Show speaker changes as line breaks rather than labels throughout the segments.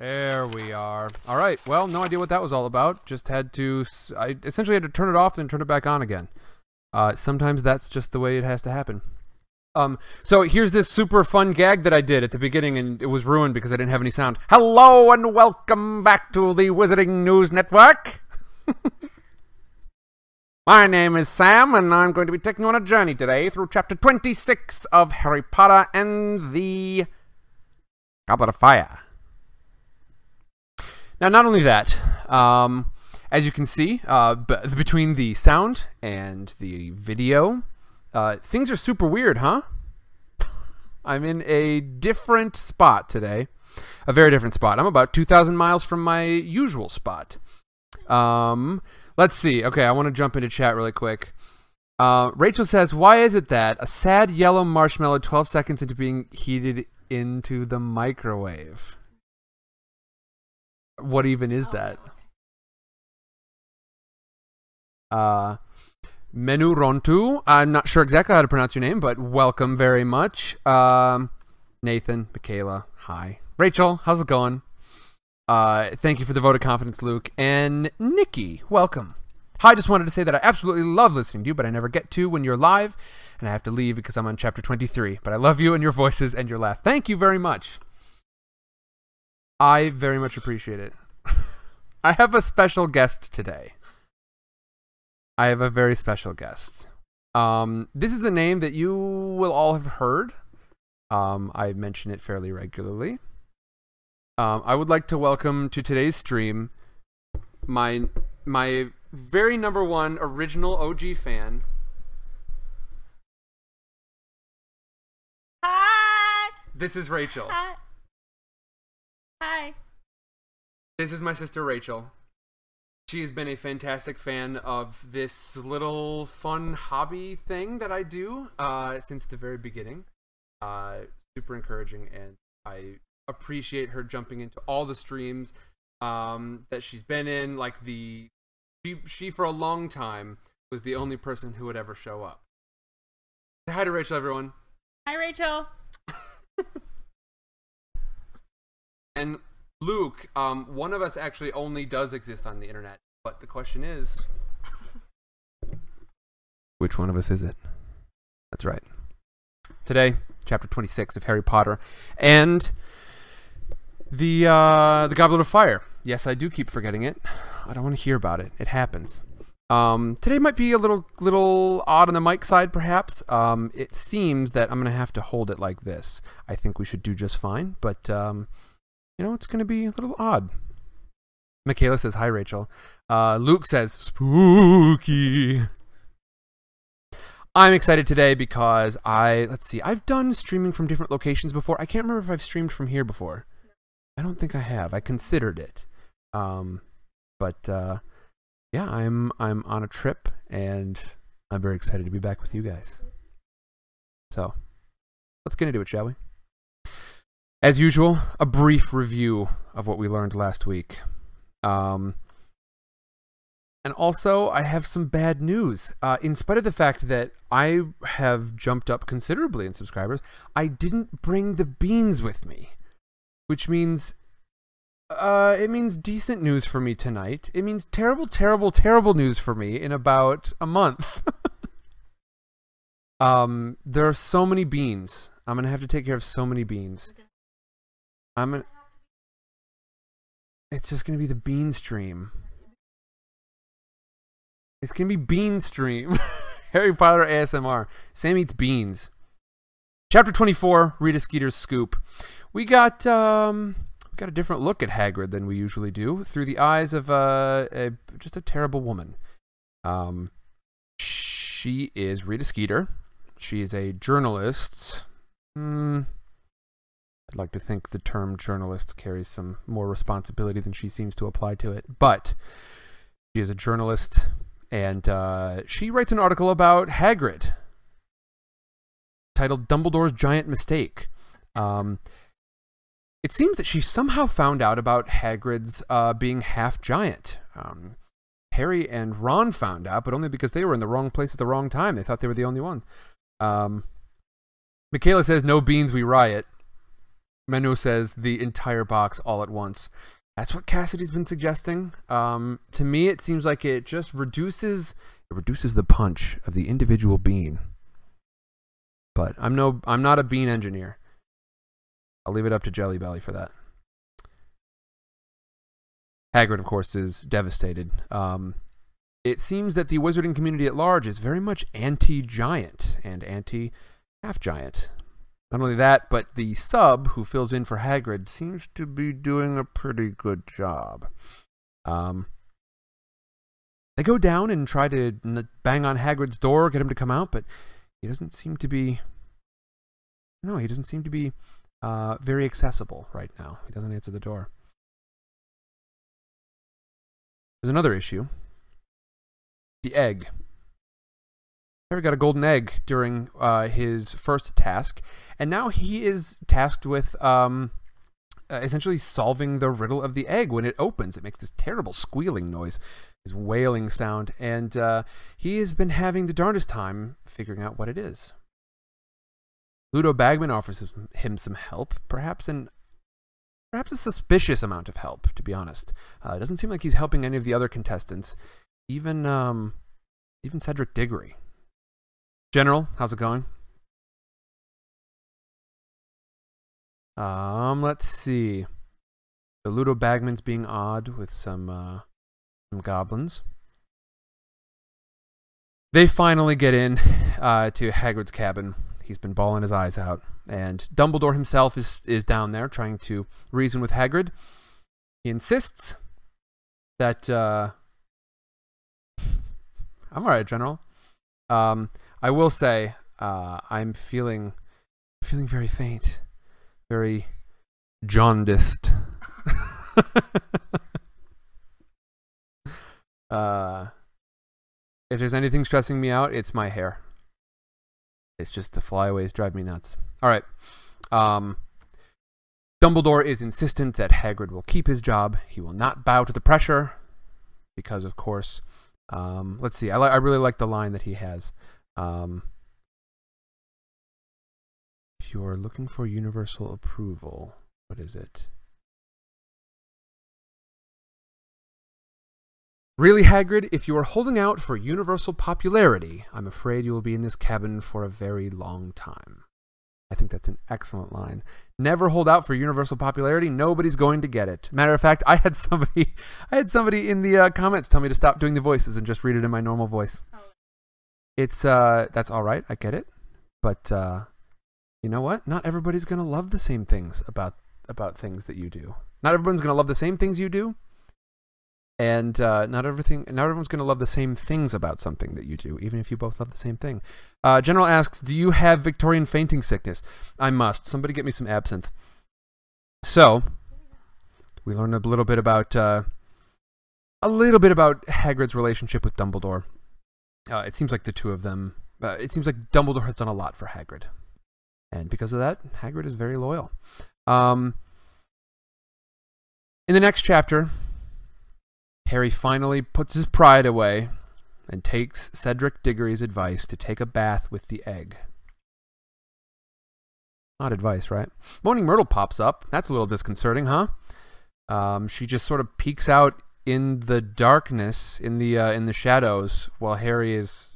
There we are. All right. Well, no idea what that was all about. Just had to. I essentially had to turn it off and turn it back on again. Uh, sometimes that's just the way it has to happen. Um, so here's this super fun gag that I did at the beginning, and it was ruined because I didn't have any sound. Hello and welcome back to the Wizarding News Network. My name is Sam, and I'm going to be taking you on a journey today through chapter 26 of Harry Potter and the Goblet of Fire. Now, not only that, um, as you can see, uh, b- between the sound and the video, uh, things are super weird, huh? I'm in a different spot today. A very different spot. I'm about 2,000 miles from my usual spot. Um, let's see. Okay, I want to jump into chat really quick. Uh, Rachel says, Why is it that a sad yellow marshmallow 12 seconds into being heated into the microwave? What even is that? Uh, Menu Rontu. I'm not sure exactly how to pronounce your name, but welcome very much. Um, Nathan, Michaela, hi. Rachel, how's it going? Uh, thank you for the vote of confidence, Luke. And Nikki, welcome. Hi, just wanted to say that I absolutely love listening to you, but I never get to when you're live, and I have to leave because I'm on chapter 23. But I love you and your voices and your laugh. Thank you very much. I very much appreciate it. I have a special guest today. I have a very special guest. Um, this is a name that you will all have heard. Um, I mention it fairly regularly. Um, I would like to welcome to today's stream my my very number one original OG fan.
Hi.
This is Rachel.
Hi. Hi.
This is my sister Rachel. She's been a fantastic fan of this little fun hobby thing that I do uh, since the very beginning. Uh, super encouraging, and I appreciate her jumping into all the streams um, that she's been in. Like the she, she for a long time was the only person who would ever show up. Say hi to Rachel, everyone.
Hi, Rachel.
And Luke, um, one of us actually only does exist on the internet. But the question is, which one of us is it? That's right. Today, chapter twenty-six of Harry Potter, and the uh, the Goblet of Fire. Yes, I do keep forgetting it. I don't want to hear about it. It happens. Um, today might be a little little odd on the mic side, perhaps. Um, it seems that I'm gonna have to hold it like this. I think we should do just fine, but um, you know, it's going to be a little odd. Michaela says, Hi, Rachel. Uh, Luke says, Spooky. I'm excited today because I, let's see, I've done streaming from different locations before. I can't remember if I've streamed from here before. I don't think I have. I considered it. Um, but, uh, yeah, I'm, I'm on a trip and I'm very excited to be back with you guys. So, let's get into it, shall we? As usual, a brief review of what we learned last week. Um, and also, I have some bad news. Uh, in spite of the fact that I have jumped up considerably in subscribers, I didn't bring the beans with me, which means uh, it means decent news for me tonight. It means terrible, terrible, terrible news for me in about a month. um, there are so many beans. I'm gonna have to take care of so many beans. I'm. It's just gonna be the bean stream. It's gonna be bean stream. Harry Potter ASMR. Sam eats beans. Chapter 24, Rita Skeeter's scoop. We got um we got a different look at Hagrid than we usually do through the eyes of uh, a just a terrible woman. Um she is Rita Skeeter. She is a journalist. Hmm. I'd like to think the term journalist carries some more responsibility than she seems to apply to it. But she is a journalist, and uh, she writes an article about Hagrid titled Dumbledore's Giant Mistake. Um, it seems that she somehow found out about Hagrid's uh, being half giant. Um, Harry and Ron found out, but only because they were in the wrong place at the wrong time. They thought they were the only one. Um, Michaela says, "No beans, we riot." Menu says the entire box all at once. That's what Cassidy's been suggesting. Um, to me, it seems like it just reduces it reduces the punch of the individual bean. But I'm no I'm not a bean engineer. I'll leave it up to Jelly Belly for that. Hagrid, of course, is devastated. Um, it seems that the wizarding community at large is very much anti-giant and anti-half-giant. Not only that, but the sub who fills in for Hagrid seems to be doing a pretty good job. Um, they go down and try to bang on Hagrid's door, get him to come out, but he doesn't seem to be. No, he doesn't seem to be uh, very accessible right now. He doesn't answer the door. There's another issue the egg. Harry got a golden egg during uh, his first task, and now he is tasked with um, uh, essentially solving the riddle of the egg. When it opens, it makes this terrible squealing noise, this wailing sound, and uh, he has been having the darndest time figuring out what it is. Ludo Bagman offers him some help, perhaps an perhaps a suspicious amount of help, to be honest. Uh, it doesn't seem like he's helping any of the other contestants, even um, even Cedric Diggory. General, how's it going? Um, let's see. The Ludo Bagman's being odd with some uh, some goblins. They finally get in uh, to Hagrid's cabin. He's been bawling his eyes out, and Dumbledore himself is is down there trying to reason with Hagrid. He insists that uh, I'm all right, General. Um, I will say uh, I'm feeling feeling very faint, very jaundiced. uh, if there's anything stressing me out, it's my hair. It's just the flyaways drive me nuts. All right. Um, Dumbledore is insistent that Hagrid will keep his job. He will not bow to the pressure, because of course. Um, let's see. I, li- I really like the line that he has. Um, if you are looking for universal approval, what is it? Really, Hagrid, if you are holding out for universal popularity, I'm afraid you will be in this cabin for a very long time. I think that's an excellent line. Never hold out for universal popularity. Nobody's going to get it. Matter of fact, I had somebody, I had somebody in the uh, comments tell me to stop doing the voices and just read it in my normal voice. It's uh, that's all right. I get it, but uh, you know what? Not everybody's gonna love the same things about about things that you do. Not everyone's gonna love the same things you do, and uh, not everything. Not everyone's gonna love the same things about something that you do, even if you both love the same thing. Uh, General asks, "Do you have Victorian fainting sickness?" I must. Somebody get me some absinthe. So, we learned a little bit about uh, a little bit about Hagrid's relationship with Dumbledore. Uh, it seems like the two of them. Uh, it seems like Dumbledore has done a lot for Hagrid, and because of that, Hagrid is very loyal. Um, in the next chapter, Harry finally puts his pride away and takes Cedric Diggory's advice to take a bath with the egg. Odd advice, right? Moaning Myrtle pops up. That's a little disconcerting, huh? Um, she just sort of peeks out in the darkness, in the uh, in the shadows, while Harry is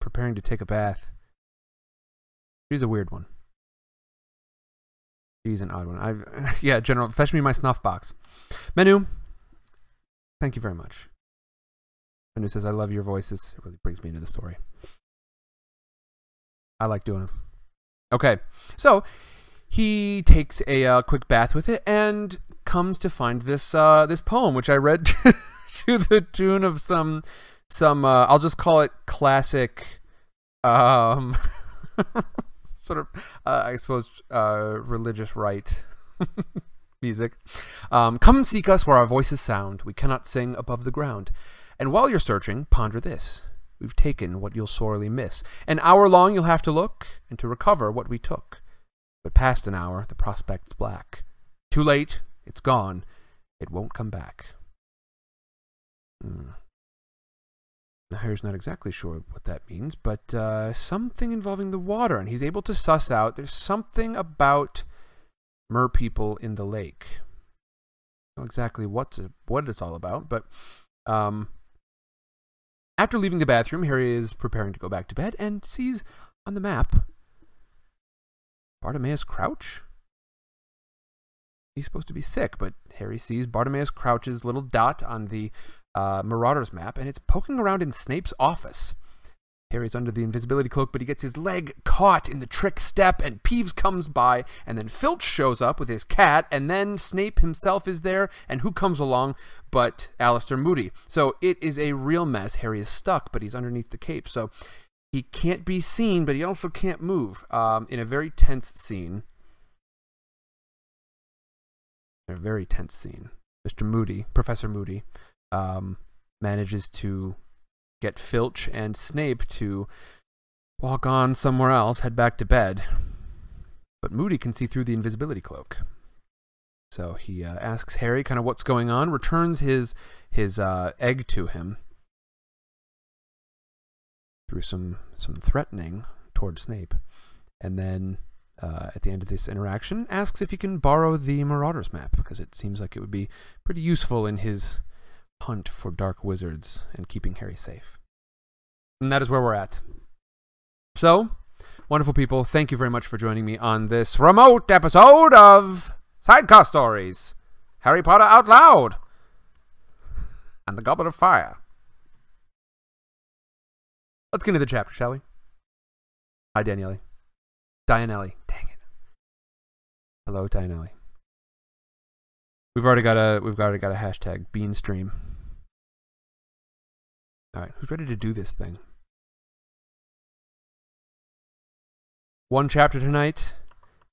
preparing to take a bath. She's a weird one. She's an odd one. I've yeah, General, fetch me my snuff box. Menu. Thank you very much. Menu says, "I love your voices. It really brings me into the story. I like doing them." Okay, so he takes a uh, quick bath with it and comes to find this uh, this poem, which I read to the tune of some some uh, I'll just call it classic, um, sort of uh, I suppose uh, religious rite music. Um, Come seek us where our voices sound. We cannot sing above the ground. And while you're searching, ponder this. We've taken what you'll sorely miss. An hour long you'll have to look, and to recover what we took. But past an hour, the prospect's black. Too late, it's gone. It won't come back. Hmm. Not exactly sure what that means, but uh, something involving the water, and he's able to suss out there's something about mer people in the lake. Not exactly what's it, what it's all about, but um, after leaving the bathroom, Harry is preparing to go back to bed and sees on the map Bartemius Crouch. He's supposed to be sick, but Harry sees Bartemius Crouch's little dot on the uh, Marauders map, and it's poking around in Snape's office. Harry's under the invisibility cloak, but he gets his leg caught in the trick step, and Peeves comes by, and then Filch shows up with his cat, and then Snape himself is there, and who comes along but Alastor Moody. So it is a real mess. Harry is stuck, but he's underneath the cape, so he can't be seen, but he also can't move. Um, in a very tense scene. A very tense scene. Mr. Moody, Professor Moody, um, manages to get Filch and Snape to walk on somewhere else, head back to bed. But Moody can see through the invisibility cloak. So he uh, asks Harry kind of what's going on, returns his his uh, egg to him through some some threatening toward Snape, and then uh, at the end of this interaction asks if he can borrow the Marauders map because it seems like it would be pretty useful in his hunt for dark wizards and keeping Harry safe. And that is where we're at. So, wonderful people, thank you very much for joining me on this remote episode of Sidecar Stories Harry Potter Out Loud and the Goblet of Fire. Let's get into the chapter, shall we? Hi, Daniele. Dianelli. Hello, Dianelli. We've already got a we've already got a hashtag Beanstream. All right, who's ready to do this thing? One chapter tonight,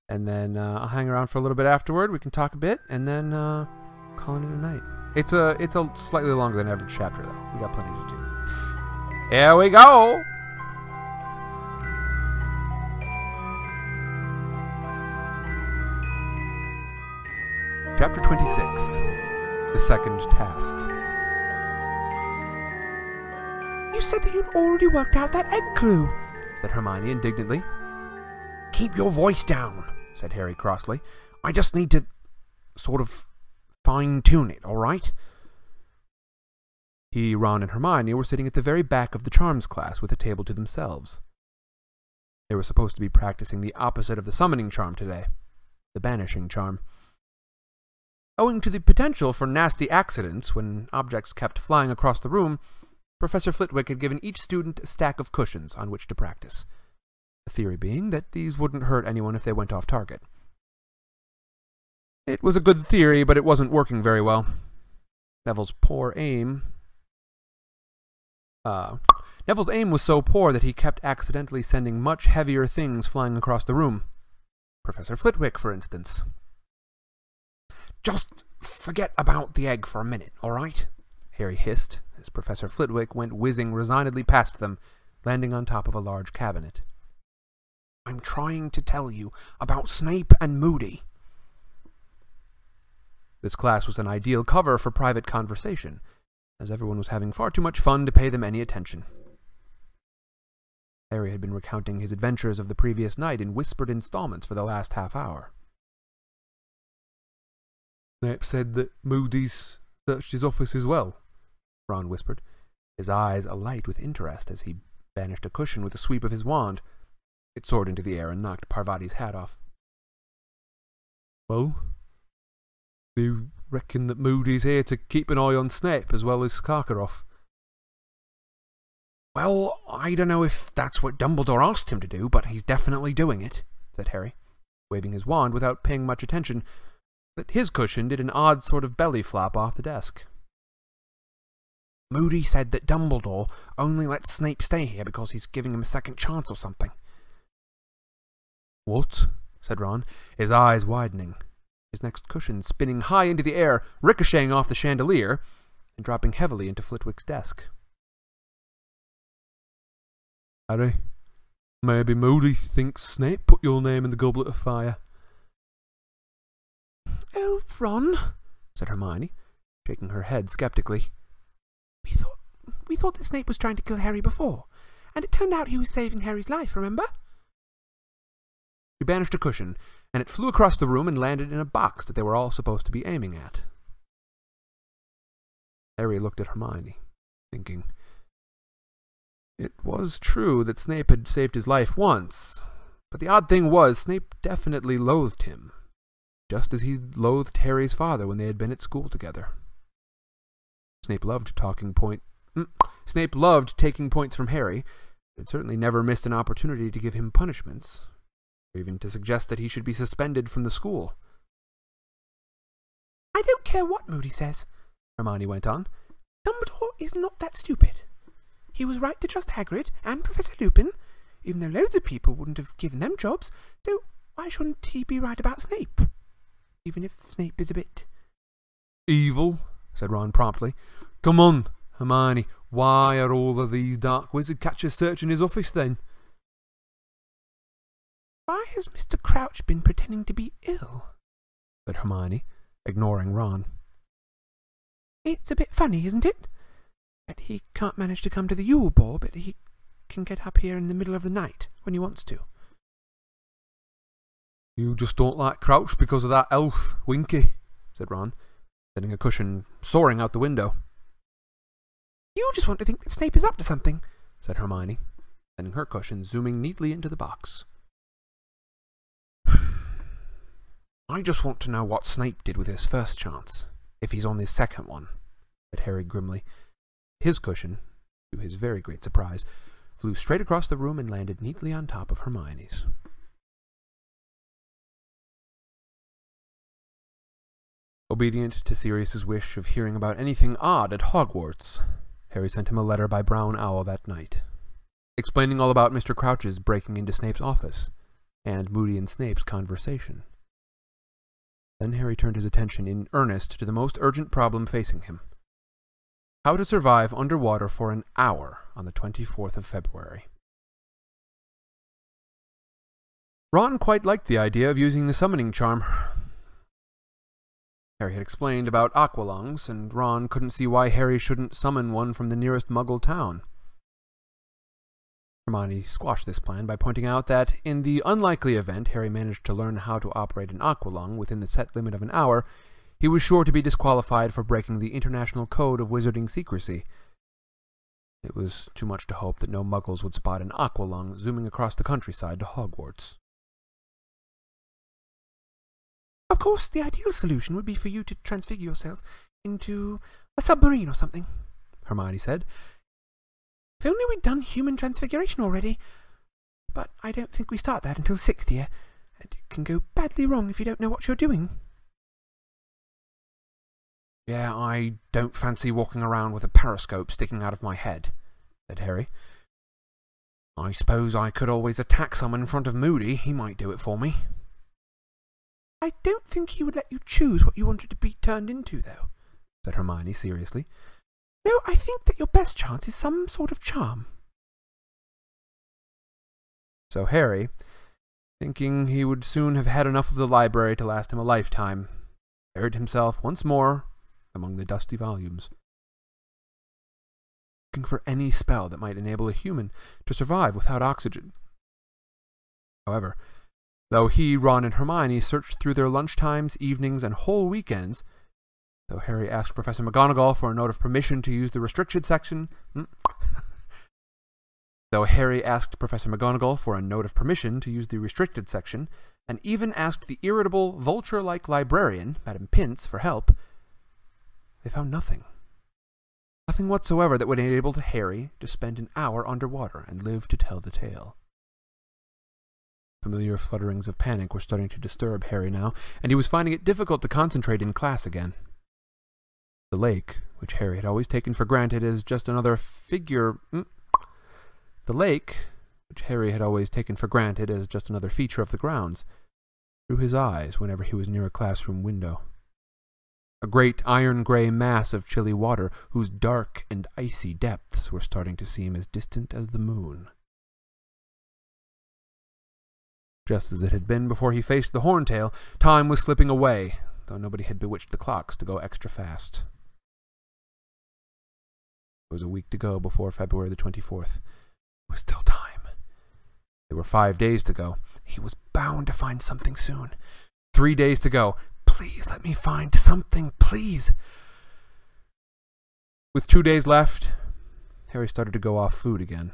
and then uh, I'll hang around for a little bit afterward. We can talk a bit, and then uh, call it a night. It's a it's a slightly longer than average chapter though. We got plenty to do. Here we go. Chapter 26 The Second Task.
You said that you'd already worked out that egg clue,
said Hermione indignantly. Keep your voice down, said Harry crossly. I just need to sort of fine tune it, all right? He, Ron, and Hermione were sitting at the very back of the charms class with a table to themselves. They were supposed to be practicing the opposite of the summoning charm today the banishing charm. Owing to the potential for nasty accidents when objects kept flying across the room, Professor Flitwick had given each student a stack of cushions on which to practice. The theory being that these wouldn't hurt anyone if they went off target. It was a good theory, but it wasn't working very well. Neville's poor aim. Uh, Neville's aim was so poor that he kept accidentally sending much heavier things flying across the room. Professor Flitwick, for instance. Just forget about the egg for a minute, all right? Harry hissed as Professor Flitwick went whizzing resignedly past them, landing on top of a large cabinet. I'm trying to tell you about Snape and Moody. This class was an ideal cover for private conversation, as everyone was having far too much fun to pay them any attention. Harry had been recounting his adventures of the previous night in whispered installments for the last half hour. Snape said that Moody's searched his office as well, Ron whispered, his eyes alight with interest as he banished a cushion with a sweep of his wand. It soared into the air and knocked Parvati's hat off. Well, do you reckon that Moody's here to keep an eye on Snape as well as Karkaroff? Well, I don't know if that's what Dumbledore asked him to do, but he's definitely doing it, said Harry, waving his wand without paying much attention that his cushion did an odd sort of belly flop off the desk. Moody said that Dumbledore only lets Snape stay here because he's giving him a second chance or something. What? said Ron, his eyes widening, his next cushion spinning high into the air, ricocheting off the chandelier, and dropping heavily into Flitwick's desk. Harry, maybe Moody thinks Snape put your name in the goblet of fire.
Oh, Ron, said Hermione, shaking her head skeptically. We thought we thought that Snape was trying to kill Harry before, and it turned out he was saving Harry's life, remember?
She banished a cushion and it flew across the room and landed in a box that they were all supposed to be aiming at. Harry looked at Hermione, thinking. It was true that Snape had saved his life once, but the odd thing was Snape definitely loathed him, just as he loathed Harry's father when they had been at school together. Snape loved talking point. Mm, Snape loved taking points from Harry, but certainly never missed an opportunity to give him punishments, or even to suggest that he should be suspended from the school.
I don't care what Moody says, Hermione went on. Dumbledore is not that stupid. He was right to trust Hagrid and Professor Lupin, even though loads of people wouldn't have given them jobs, so why shouldn't he be right about Snape? Even if Snape is a bit...
Evil, said Ron promptly. Come on, Hermione, why are all of these dark wizard catchers searching his office then?
Why has Mr. Crouch been pretending to be ill?
said Hermione, ignoring Ron.
It's a bit funny, isn't it? That he can't manage to come to the Yule Ball, but he can get up here in the middle of the night when he wants to.
You just don't like Crouch because of that elf, Winky, said Ron, sending a cushion soaring out the window.
You just want to think that Snape is up to something,
said Hermione, sending her cushion zooming neatly into the box. I just want to know what Snape did with his first chance, if he's on his second one, said Harry grimly. His cushion, to his very great surprise, flew straight across the room and landed neatly on top of Hermione's. Obedient to Sirius's wish of hearing about anything odd at Hogwarts, Harry sent him a letter by Brown Owl that night, explaining all about Mr. Crouch's breaking into Snape's office and Moody and Snape's conversation. Then Harry turned his attention in earnest to the most urgent problem facing him how to survive underwater for an hour on the 24th of February. Ron quite liked the idea of using the summoning charm. Harry had explained about aqualungs, and Ron couldn't see why Harry shouldn't summon one from the nearest muggle town. Hermione squashed this plan by pointing out that, in the unlikely event Harry managed to learn how to operate an aqualung within the set limit of an hour, he was sure to be disqualified for breaking the International Code of Wizarding Secrecy. It was too much to hope that no muggles would spot an aqualung zooming across the countryside to Hogwarts.
Of course, the ideal solution would be for you to transfigure yourself into a submarine or something, Hermione said. If only we'd done human transfiguration already. But I don't think we start that until sixth year, and it can go badly wrong if you don't know what you're doing.
Yeah, I don't fancy walking around with a periscope sticking out of my head, said Harry. I suppose I could always attack someone in front of Moody. He might do it for me.
I don't think he would let you choose what you wanted to be turned into, though, said Hermione seriously. No, I think that your best chance is some sort of charm.
So Harry, thinking he would soon have had enough of the library to last him a lifetime, buried himself once more among the dusty volumes, looking for any spell that might enable a human to survive without oxygen. However, though he, Ron, and Hermione searched through their lunchtimes, evenings, and whole weekends, though Harry asked Professor McGonagall for a note of permission to use the restricted section, hmm, though Harry asked Professor McGonagall for a note of permission to use the restricted section, and even asked the irritable, vulture-like librarian, Madame Pince, for help, they found nothing. Nothing whatsoever that would enable Harry to spend an hour underwater and live to tell the tale. Familiar flutterings of panic were starting to disturb Harry now, and he was finding it difficult to concentrate in class again. The lake, which Harry had always taken for granted as just another figure. Mm, the lake, which Harry had always taken for granted as just another feature of the grounds, drew his eyes whenever he was near a classroom window a great iron gray mass of chilly water whose dark and icy depths were starting to seem as distant as the moon. Just as it had been before he faced the horntail, time was slipping away, though nobody had bewitched the clocks to go extra fast. It was a week to go before February the 24th. It was still time. There were five days to go.
He was bound to find something soon.
Three days to go.
Please let me find something, please.
With two days left, Harry started to go off food again.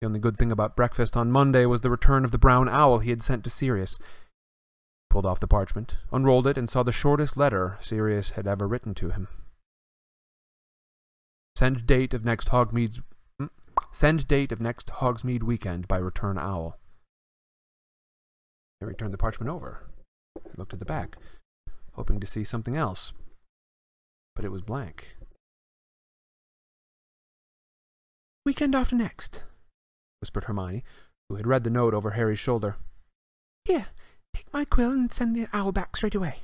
The only good thing about breakfast on Monday was the return of the brown owl he had sent to Sirius. He pulled off the parchment, unrolled it, and saw the shortest letter Sirius had ever written to him. Send date of next Hogmead's mm, send date of next Hogsmeade weekend by return owl. Harry turned the parchment over and looked at the back, hoping to see something else. But it was blank.
Weekend after next,
whispered Hermione, who had read the note over Harry's shoulder.
Here, take my quill and send the owl back straight away.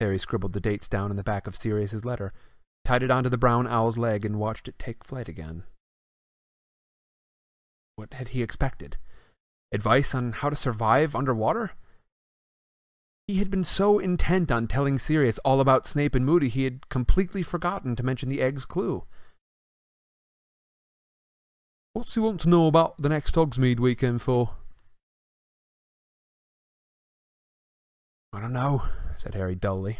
Harry scribbled the dates down in the back of Sirius's letter, tied it onto the brown owl's leg, and watched it take flight again. What had he expected? Advice on how to survive underwater? He had been so intent on telling Sirius all about Snape and Moody, he had completely forgotten to mention the egg's clue. What's he want to know about the next Hogsmeade weekend for? I don't know, said Harry dully.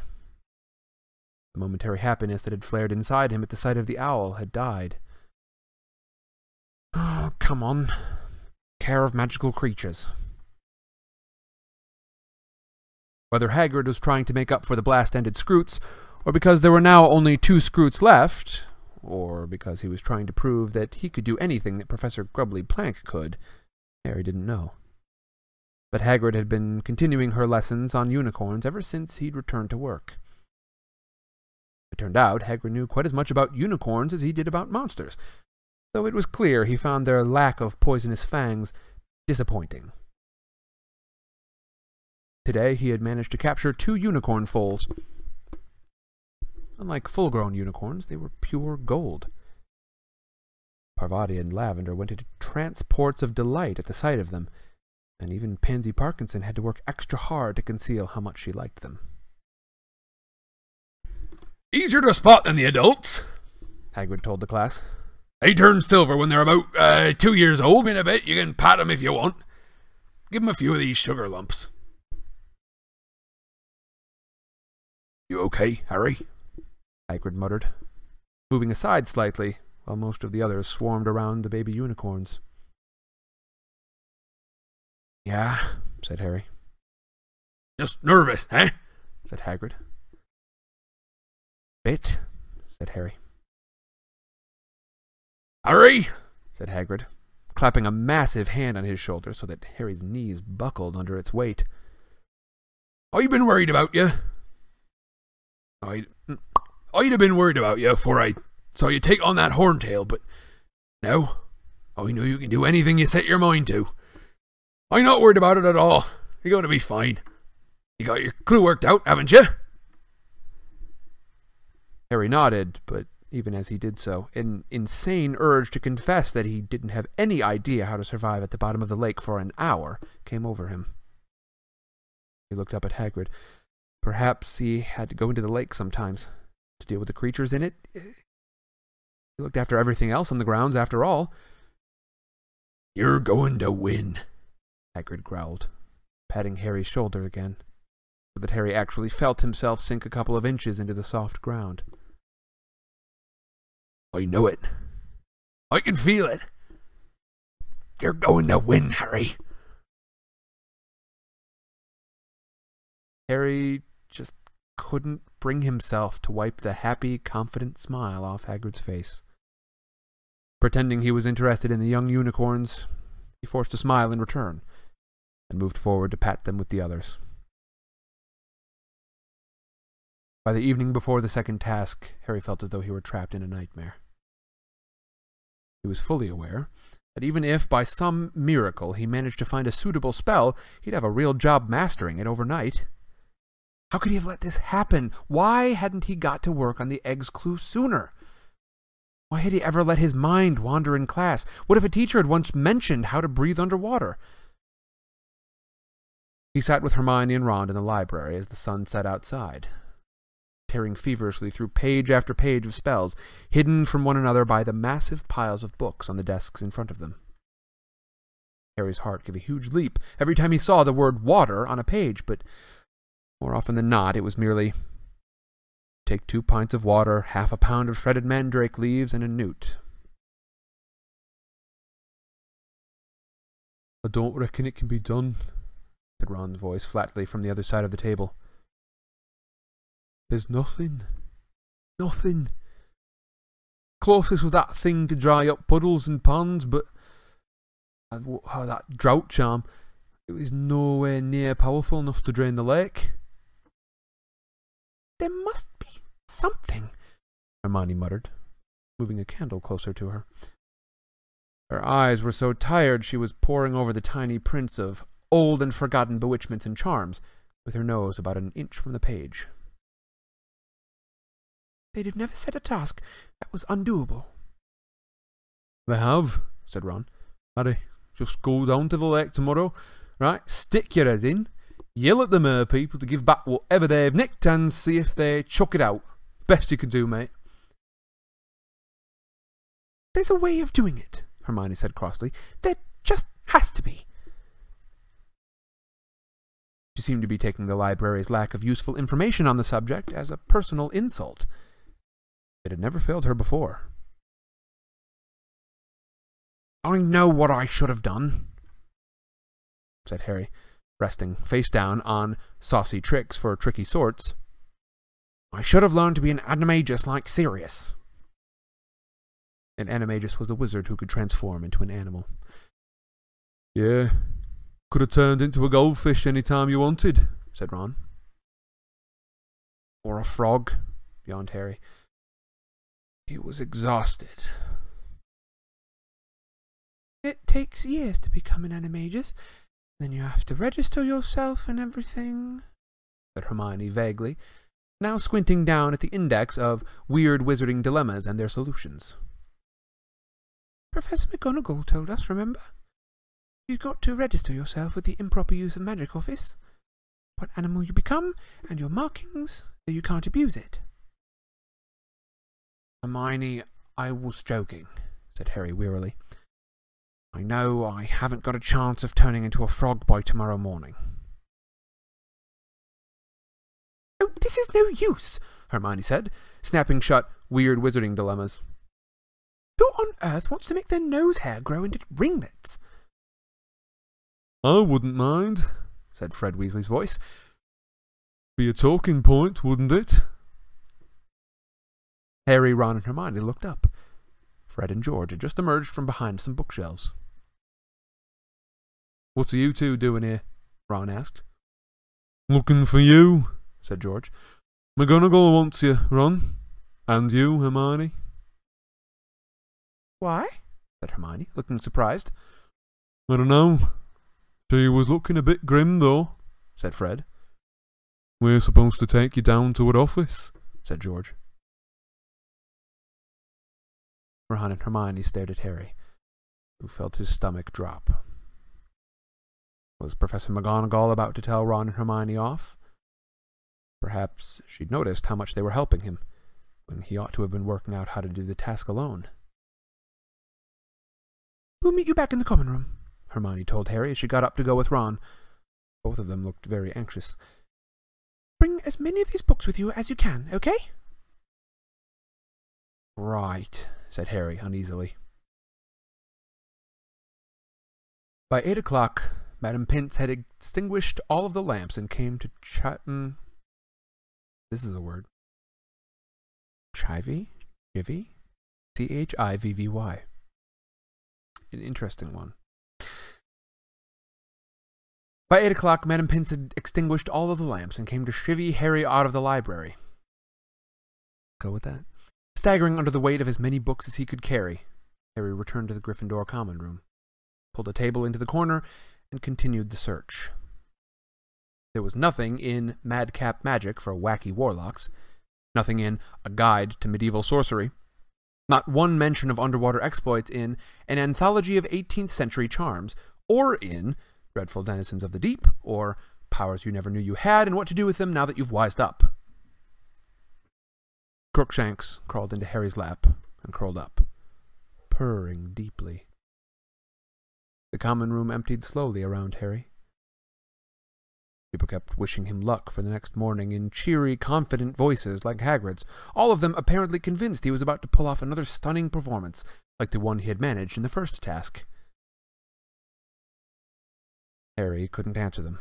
The momentary happiness that had flared inside him at the sight of the owl had died. Oh, come on. Care of magical creatures. Whether Hagrid was trying to make up for the blast-ended Skrewts, or because there were now only two Skrewts left, or because he was trying to prove that he could do anything that Professor Grubbly Plank could, Harry didn't know. But Hagrid had been continuing her lessons on unicorns ever since he'd returned to work. It turned out Hagrid knew quite as much about unicorns as he did about monsters, though it was clear he found their lack of poisonous fangs disappointing. Today he had managed to capture two unicorn foals. Unlike full grown unicorns, they were pure gold. Parvati and Lavender went into transports of delight at the sight of them, and even Pansy Parkinson had to work extra hard to conceal how much she liked them.
Easier to spot than the adults,
Hagrid told the class.
They turn silver when they're about uh, two years old. In a bit, you can pat 'em if you want. Give 'em a few of these sugar lumps. You okay, Harry?
Hagrid muttered, moving aside slightly while most of the others swarmed around the baby unicorns. Yeah, said Harry.
Just nervous, eh?
said Hagrid. Bit, said Harry.
Harry,
said Hagrid, clapping a massive hand on his shoulder so that Harry's knees buckled under its weight.
I've been worried about you. I'd, I'd have been worried about you before I saw you take on that horntail, but now I oh, know you can do anything you set your mind to. I'm not worried about it at all. You're going to be fine. You got your clue worked out, haven't you?
Harry nodded, but even as he did so, an insane urge to confess that he didn't have any idea how to survive at the bottom of the lake for an hour came over him. He looked up at Hagrid. Perhaps he had to go into the lake sometimes to deal with the creatures in it. He looked after everything else on the grounds, after all.
You're going to win,
Hagrid growled, patting Harry's shoulder again, so that Harry actually felt himself sink a couple of inches into the soft ground.
I know it. I can feel it. You're going to win, Harry.
Harry just couldn't bring himself to wipe the happy, confident smile off Hagrid's face. Pretending he was interested in the young unicorns, he forced a smile in return and moved forward to pat them with the others. By the evening before the second task, Harry felt as though he were trapped in a nightmare. He was fully aware that even if, by some miracle, he managed to find a suitable spell, he'd have a real job mastering it overnight. How could he have let this happen? Why hadn't he got to work on the egg's clue sooner? Why had he ever let his mind wander in class? What if a teacher had once mentioned how to breathe underwater? He sat with Hermione and Ron in the library as the sun set outside, tearing feverishly through page after page of spells, hidden from one another by the massive piles of books on the desks in front of them. Harry's heart gave a huge leap every time he saw the word water on a page, but more often than not, it was merely take two pints of water, half a pound of shredded mandrake leaves, and a newt. I don't reckon it can be done, said Ron's voice flatly from the other side of the table. There's nothing. Nothing. Closest was that thing to dry up puddles and ponds, but uh, that drought charm, it was nowhere near powerful enough to drain the lake. There must be something, Hermione muttered, moving a candle closer to her. Her eyes were so tired she was poring over the tiny prints of old and forgotten bewitchments and charms, with her nose about an inch from the page. They'd have never set a task that was undoable. They have, said Ron. Harry, just go down to the lake tomorrow, right? Stick your head in, yell at the mer people to give back whatever they've nicked, and see if they chuck it out. Best you can do, mate. There's a way of doing it, Hermione said crossly. There just has to be. She seemed to be taking the library's lack of useful information on the subject as a personal insult. It had never failed her before. I know what I should have done, said Harry, resting face down on saucy tricks for tricky sorts. I should have learned to be an animagus like Sirius. An animagus was a wizard who could transform into an animal. Yeah, could have turned into a goldfish any time you wanted, said Ron. Or a frog, yawned Harry. He was exhausted. It takes years to become an animagus. Then you have to register yourself and everything, said Hermione vaguely, now squinting down at the index of weird wizarding dilemmas and their solutions. Professor McGonagall told us, remember? You've got to register yourself with the improper use of magic office. What animal you become, and your markings, so you can't abuse it. Hermione, I was joking, said Harry wearily. I know I haven't got a chance of turning into a frog by tomorrow morning. Oh, this is no use, Hermione said, snapping shut weird wizarding dilemmas. Who on earth wants to make their nose hair grow into ringlets?
I wouldn't mind, said Fred Weasley's voice. Be a talking point, wouldn't it?
Harry, Ron, and Hermione looked up. Fred and George had just emerged from behind some bookshelves. What are you two doing here? Ron asked.
Looking for you, said George. McGonagall wants you, Ron. And you, Hermione.
Why? said Hermione, looking surprised.
I don't know. She was looking a bit grim, though,
said Fred.
We're supposed to take you down to her office,
said George. Ron and Hermione stared at Harry, who felt his stomach drop. Was Professor McGonagall about to tell Ron and Hermione off? Perhaps she'd noticed how much they were helping him, when he ought to have been working out how to do the task alone. We'll meet you back in the common room, Hermione told Harry as she got up to go with Ron. Both of them looked very anxious. Bring as many of these books with you as you can, okay? Right, said Harry uneasily. By eight o'clock, Madame Pince had extinguished all of the lamps and came to Chatton. This is a word. Chivy? Chivy? C H I V V Y. An interesting one. By eight o'clock, Madame Pince had extinguished all of the lamps and came to chivvy Harry out of the library. Go with that. Staggering under the weight of as many books as he could carry, Harry returned to the Gryffindor common room, pulled a table into the corner, and continued the search. There was nothing in Madcap Magic for wacky warlocks, nothing in A Guide to Medieval Sorcery, not one mention of underwater exploits in An Anthology of 18th Century Charms, or in Dreadful Denizens of the Deep, or Powers You Never Knew You Had and What to Do with Them Now That You've Wised Up. Crookshanks crawled into Harry's lap and curled up, purring deeply. The common room emptied slowly around Harry. People kept wishing him luck for the next morning in cheery, confident voices like Hagrid's, all of them apparently convinced he was about to pull off another stunning performance like the one he had managed in the first task. Harry couldn't answer them,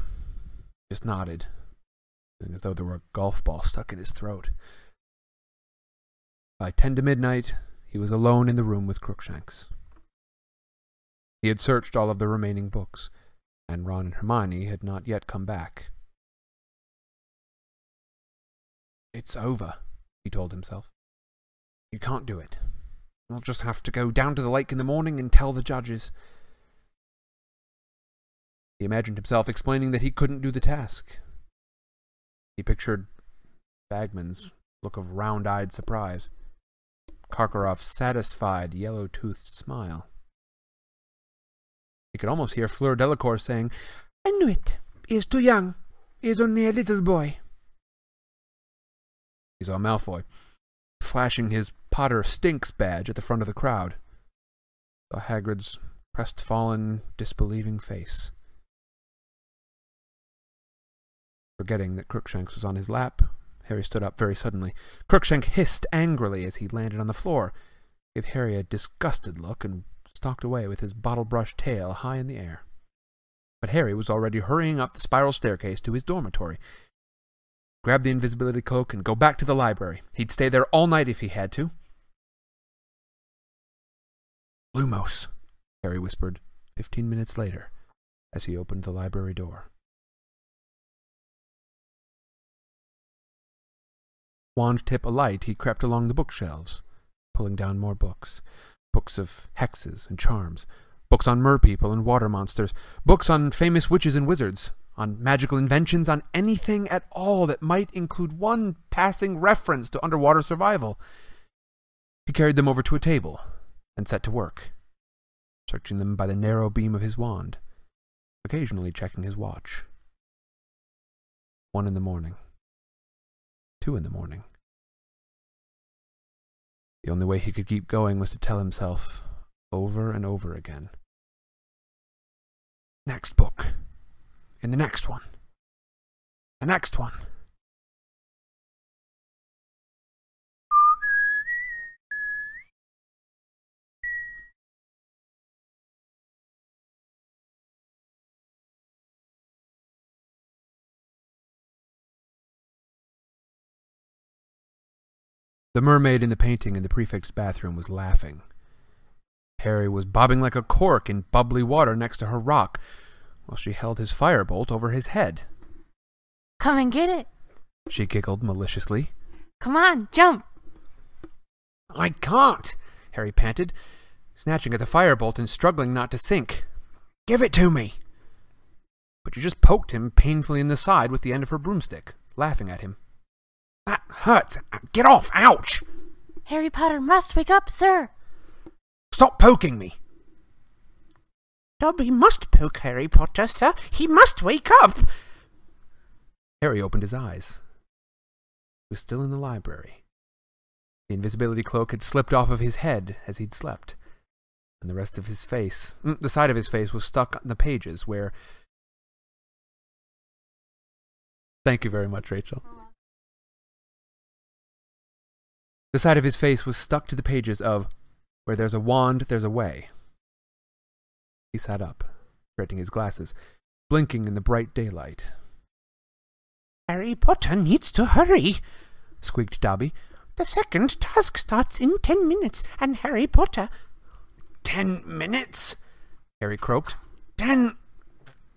he just nodded, as though there were a golf ball stuck in his throat. By ten to midnight, he was alone in the room with Crookshanks. He had searched all of the remaining books, and Ron and Hermione had not yet come back. It's over, he told himself. You can't do it. I'll just have to go down to the lake in the morning and tell the judges. He imagined himself explaining that he couldn't do the task. He pictured Bagman's look of round eyed surprise, Karkaroff's satisfied, yellow toothed smile. He could almost hear Fleur Delacour saying,
I knew it. He is too young. He is only a little boy.
He saw Malfoy, flashing his Potter Stinks badge at the front of the crowd. Saw Hagrid's crestfallen, disbelieving face. Forgetting that Crookshanks was on his lap, Harry stood up very suddenly. Crookshank hissed angrily as he landed on the floor, gave Harry a disgusted look, and stalked away with his bottle brush tail high in the air. But Harry was already hurrying up the spiral staircase to his dormitory. Grab the invisibility cloak and go back to the library. He'd stay there all night if he had to. Lumos, Harry whispered fifteen minutes later as he opened the library door. Wand tip alight, he crept along the bookshelves, pulling down more books. Books of hexes and charms, books on merpeople and water monsters, books on famous witches and wizards, on magical inventions, on anything at all that might include one passing reference to underwater survival. He carried them over to a table and set to work, searching them by the narrow beam of his wand, occasionally checking his watch. One in the morning. Two in the morning. The only way he could keep going was to tell himself over and over again. Next book. In the next one. The next one. The mermaid in the painting in the prefect's bathroom was laughing. Harry was bobbing like a cork in bubbly water next to her rock, while she held his firebolt over his head.
Come and get it.
She giggled maliciously.
Come on, jump.
I can't, Harry panted, snatching at the firebolt and struggling not to sink. Give it to me. But she just poked him painfully in the side with the end of her broomstick, laughing at him. That hurts. Get off. Ouch.
Harry Potter must wake up, sir.
Stop poking me.
Dobby must poke Harry Potter, sir. He must wake up.
Harry opened his eyes. He was still in the library. The invisibility cloak had slipped off of his head as he'd slept, and the rest of his face, mm, the side of his face, was stuck on the pages where. Thank you very much, Rachel. The side of his face was stuck to the pages of Where there's a wand, there's a way. He sat up, straightening his glasses, blinking in the bright daylight.
Harry Potter needs to hurry,
Squeaked Dobby.
The second task starts in ten minutes, and Harry Potter.
Ten minutes? Harry croaked. Ten.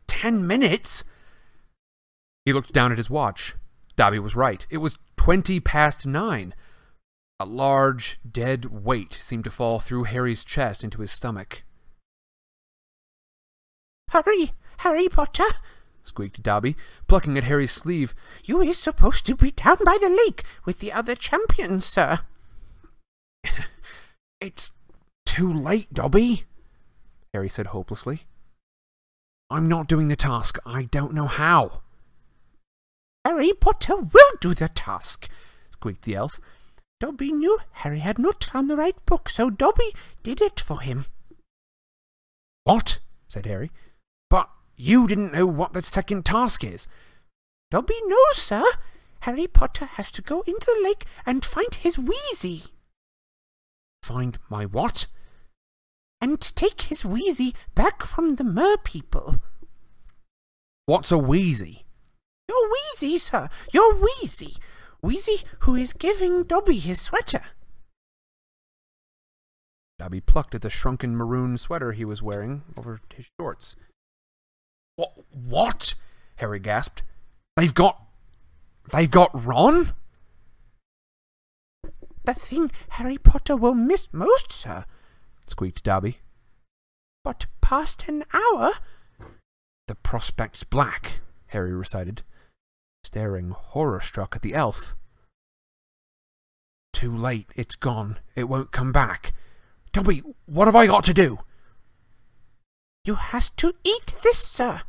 ten minutes? He looked down at his watch. Dobby was right. It was twenty past nine. A large, dead weight seemed to fall through Harry's chest into his stomach.
Hurry, Harry Potter!
squeaked Dobby, plucking at Harry's sleeve.
You is supposed to be down by the lake with the other champions, sir.
it's too late, Dobby, Harry said hopelessly. I'm not doing the task. I don't know how.
Harry Potter will do the task, squeaked the elf. Dobby knew Harry had not found the right book, so Dobby did it for him.
What? said Harry. But you didn't know what the second task is.
Dobby knows, sir. Harry Potter has to go into the lake and find his Wheezy.
Find my what?
And take his Wheezy back from the mer people.
What's a wheezy?
Your Wheezy, sir. Your Wheezy. Wheezy who is giving Dobby his sweater.
Dobby plucked at the shrunken maroon sweater he was wearing over his shorts. What? What? Harry gasped. They've got. They've got Ron?
The thing Harry Potter will miss most, sir.
squeaked Dobby.
But past an hour.
The prospect's black, Harry recited, staring horror struck at the elf. Too late, it's gone. It won't come back. Dobby, what have I got to do?
You has to eat this, sir,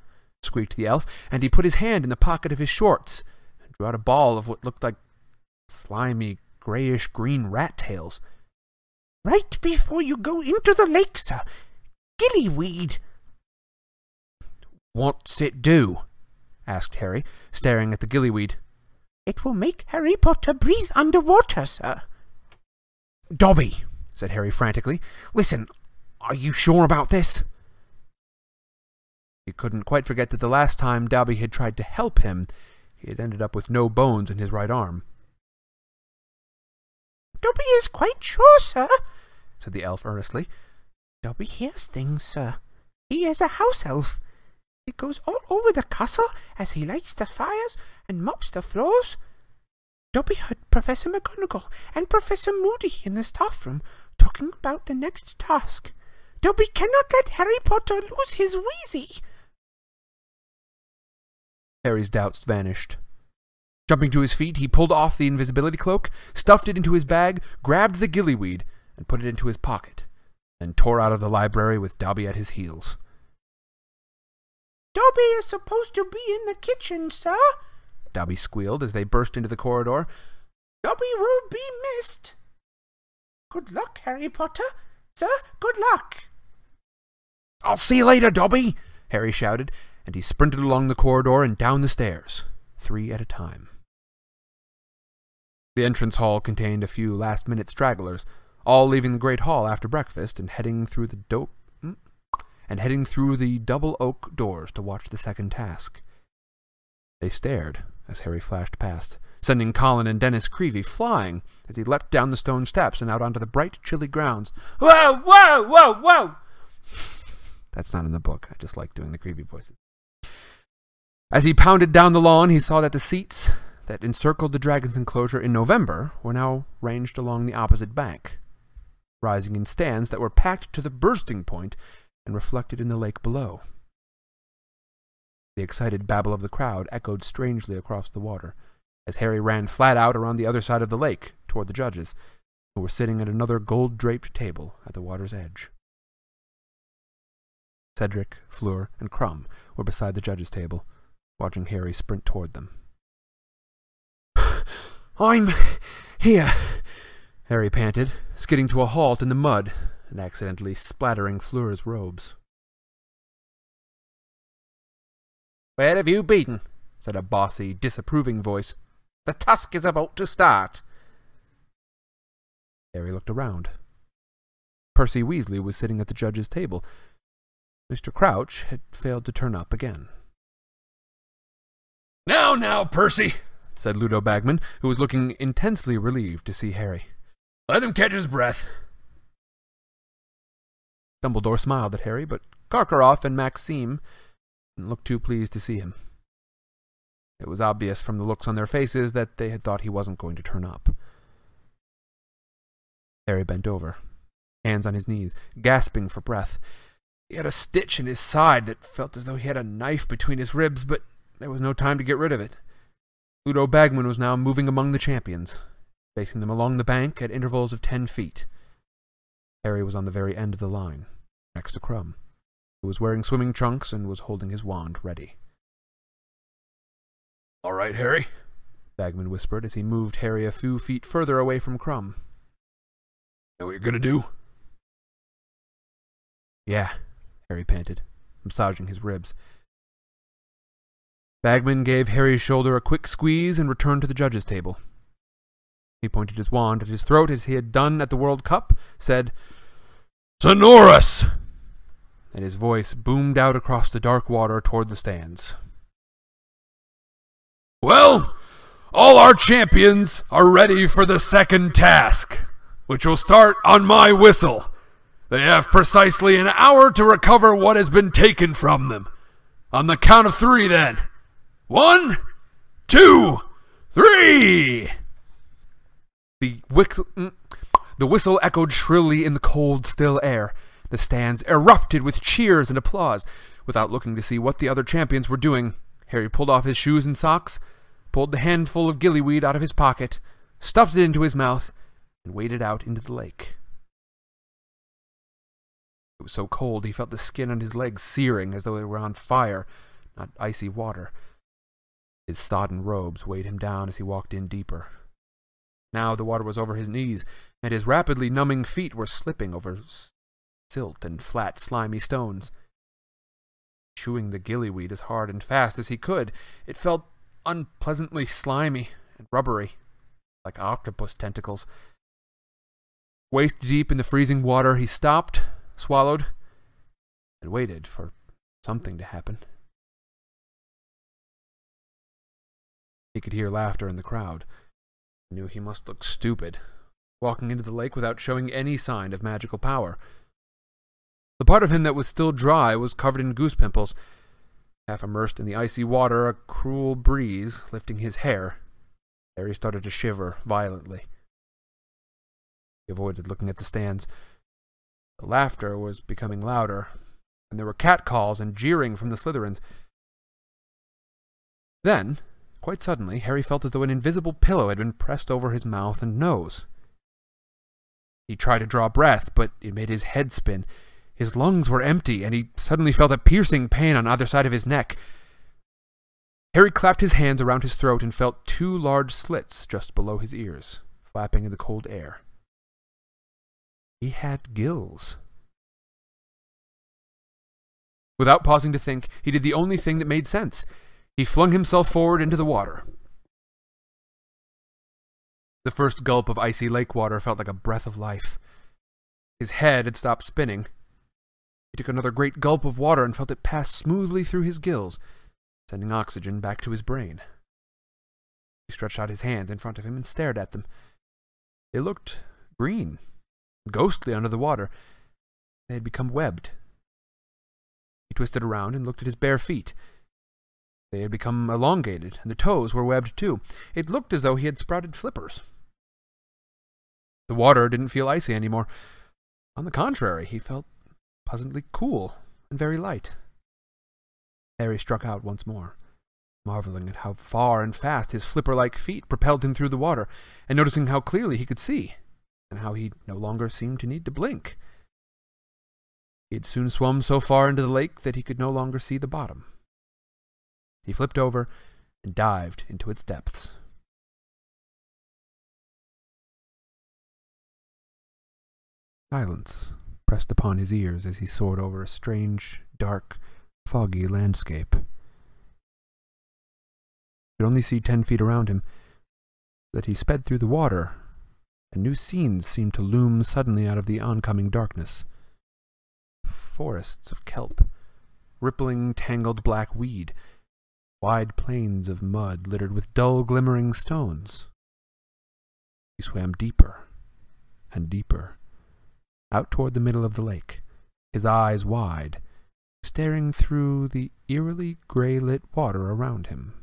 squeaked the elf, and he put his hand in the pocket of his shorts and drew out a ball of what looked like slimy, grayish green rat tails.
Right before you go into the lake, sir. Gillyweed.
What's it do? Asked Harry, staring at the gillyweed.
It will make Harry Potter breathe underwater, sir.
Dobby, said Harry frantically. Listen, are you sure about this? He couldn't quite forget that the last time Dobby had tried to help him, he had ended up with no bones in his right arm.
Dobby is quite sure, sir,
said the elf earnestly.
Dobby hears things, sir. He is a house elf. He goes all over the castle as he lights the fires and mops the floors. Dobby heard Professor McGonagall and Professor Moody in the staff room talking about the next task. Dobby cannot let Harry Potter lose his Wheezy.
Harry's doubts vanished. Jumping to his feet, he pulled off the invisibility cloak, stuffed it into his bag, grabbed the gillyweed, and put it into his pocket, then tore out of the library with Dobby at his heels.
Dobby is supposed to be in the kitchen, sir,
Dobby squealed as they burst into the corridor.
Dobby will be missed. Good luck, Harry Potter. Sir, good luck.
I'll see you later, Dobby, Harry shouted, and he sprinted along the corridor and down the stairs, three at a time. The entrance hall contained a few last minute stragglers, all leaving the great hall after breakfast and heading through the do- mm, and heading through the double oak doors to watch the second task. They stared as Harry flashed past, sending Colin and Dennis Creevey flying as he leapt down the stone steps and out onto the bright, chilly grounds.
Whoa, whoa, whoa, whoa!
That's not in the book. I just like doing the creepy voices. As he pounded down the lawn, he saw that the seats that encircled the dragon's enclosure in November were now ranged along the opposite bank, rising in stands that were packed to the bursting point and reflected in the lake below. The excited babble of the crowd echoed strangely across the water as Harry ran flat out around the other side of the lake toward the judges, who were sitting at another gold draped table at the water's edge. Cedric, Fleur, and Krum were beside the judges' table, watching Harry sprint toward them. I'm here, Harry panted, skidding to a halt in the mud and accidentally splattering Fleur's robes. Where have you been? said a bossy, disapproving voice. The task is about to start. Harry looked around. Percy Weasley was sitting at the judge's table. Mr. Crouch had failed to turn up again.
Now, now, Percy,
said Ludo Bagman, who was looking intensely relieved to see Harry.
Let him catch his breath.
Dumbledore smiled at Harry, but Karkaroff and Maxime didn't look too pleased to see him. It was obvious from the looks on their faces that they had thought he wasn't going to turn up. Harry bent over, hands on his knees, gasping for breath. He had a stitch in his side that felt as though he had a knife between his ribs, but there was no time to get rid of it. Ludo Bagman was now moving among the champions, facing them along the bank at intervals of ten feet. Harry was on the very end of the line, next to Krum, who was wearing swimming trunks and was holding his wand ready.
All right, Harry,
Bagman whispered as he moved Harry a few feet further away from Krum.
Know what you're gonna do?
Yeah, Harry panted. massaging his ribs. Bagman gave Harry's shoulder a quick squeeze and returned to the judge's table. He pointed his wand at his throat as he had done at the World Cup, said,
Sonorus!
and his voice boomed out across the dark water toward the stands.
Well, all our champions are ready for the second task, which will start on my whistle. They have precisely an hour to recover what has been taken from them. On the count of three, then. One, two, three!
The whistle, mm, the whistle echoed shrilly in the cold, still air. The stands erupted with cheers and applause. Without looking to see what the other champions were doing, Harry pulled off his shoes and socks, pulled the handful of gillyweed out of his pocket, stuffed it into his mouth, and waded out into the lake. It was so cold he felt the skin on his legs searing as though they were on fire, not icy water. His sodden robes weighed him down as he walked in deeper. Now the water was over his knees, and his rapidly numbing feet were slipping over silt and flat, slimy stones. Chewing the gillyweed as hard and fast as he could, it felt unpleasantly slimy and rubbery, like octopus tentacles. Waist deep in the freezing water, he stopped, swallowed, and waited for something to happen. He could hear laughter in the crowd. Knew he must look stupid, walking into the lake without showing any sign of magical power. The part of him that was still dry was covered in goose pimples. Half immersed in the icy water, a cruel breeze lifting his hair, Harry started to shiver violently. He avoided looking at the stands. The laughter was becoming louder, and there were catcalls and jeering from the Slytherins. Then, quite suddenly, Harry felt as though an invisible pillow had been pressed over his mouth and nose. He tried to draw breath, but it made his head spin. His lungs were empty, and he suddenly felt a piercing pain on either side of his neck. Harry clapped his hands around his throat and felt two large slits just below his ears, flapping in the cold air. He had gills. Without pausing to think, he did the only thing that made sense. He flung himself forward into the water. The first gulp of icy lake water felt like a breath of life. His head had stopped spinning. He took another great gulp of water and felt it pass smoothly through his gills, sending oxygen back to his brain. He stretched out his hands in front of him and stared at them. They looked green, ghostly under the water. They had become webbed. He twisted around and looked at his bare feet. They had become elongated, and the toes were webbed too. It looked as though he had sprouted flippers. The water didn't feel icy anymore. On the contrary, he felt pleasantly cool and very light. Harry struck out once more, marveling at how far and fast his flipper like feet propelled him through the water, and noticing how clearly he could see, and how he no longer seemed to need to blink. He had soon swum so far into the lake that he could no longer see the bottom. He flipped over and dived into its depths. Silence pressed upon his ears as he soared over a strange, dark, foggy landscape. He could only see ten feet around him, that he sped through the water, and new scenes seemed to loom suddenly out of the oncoming darkness. Forests of kelp, rippling, tangled black weed, wide plains of mud littered with dull glimmering stones. He swam deeper and deeper, out toward the middle of the lake, his eyes wide, staring through the eerily gray lit water around him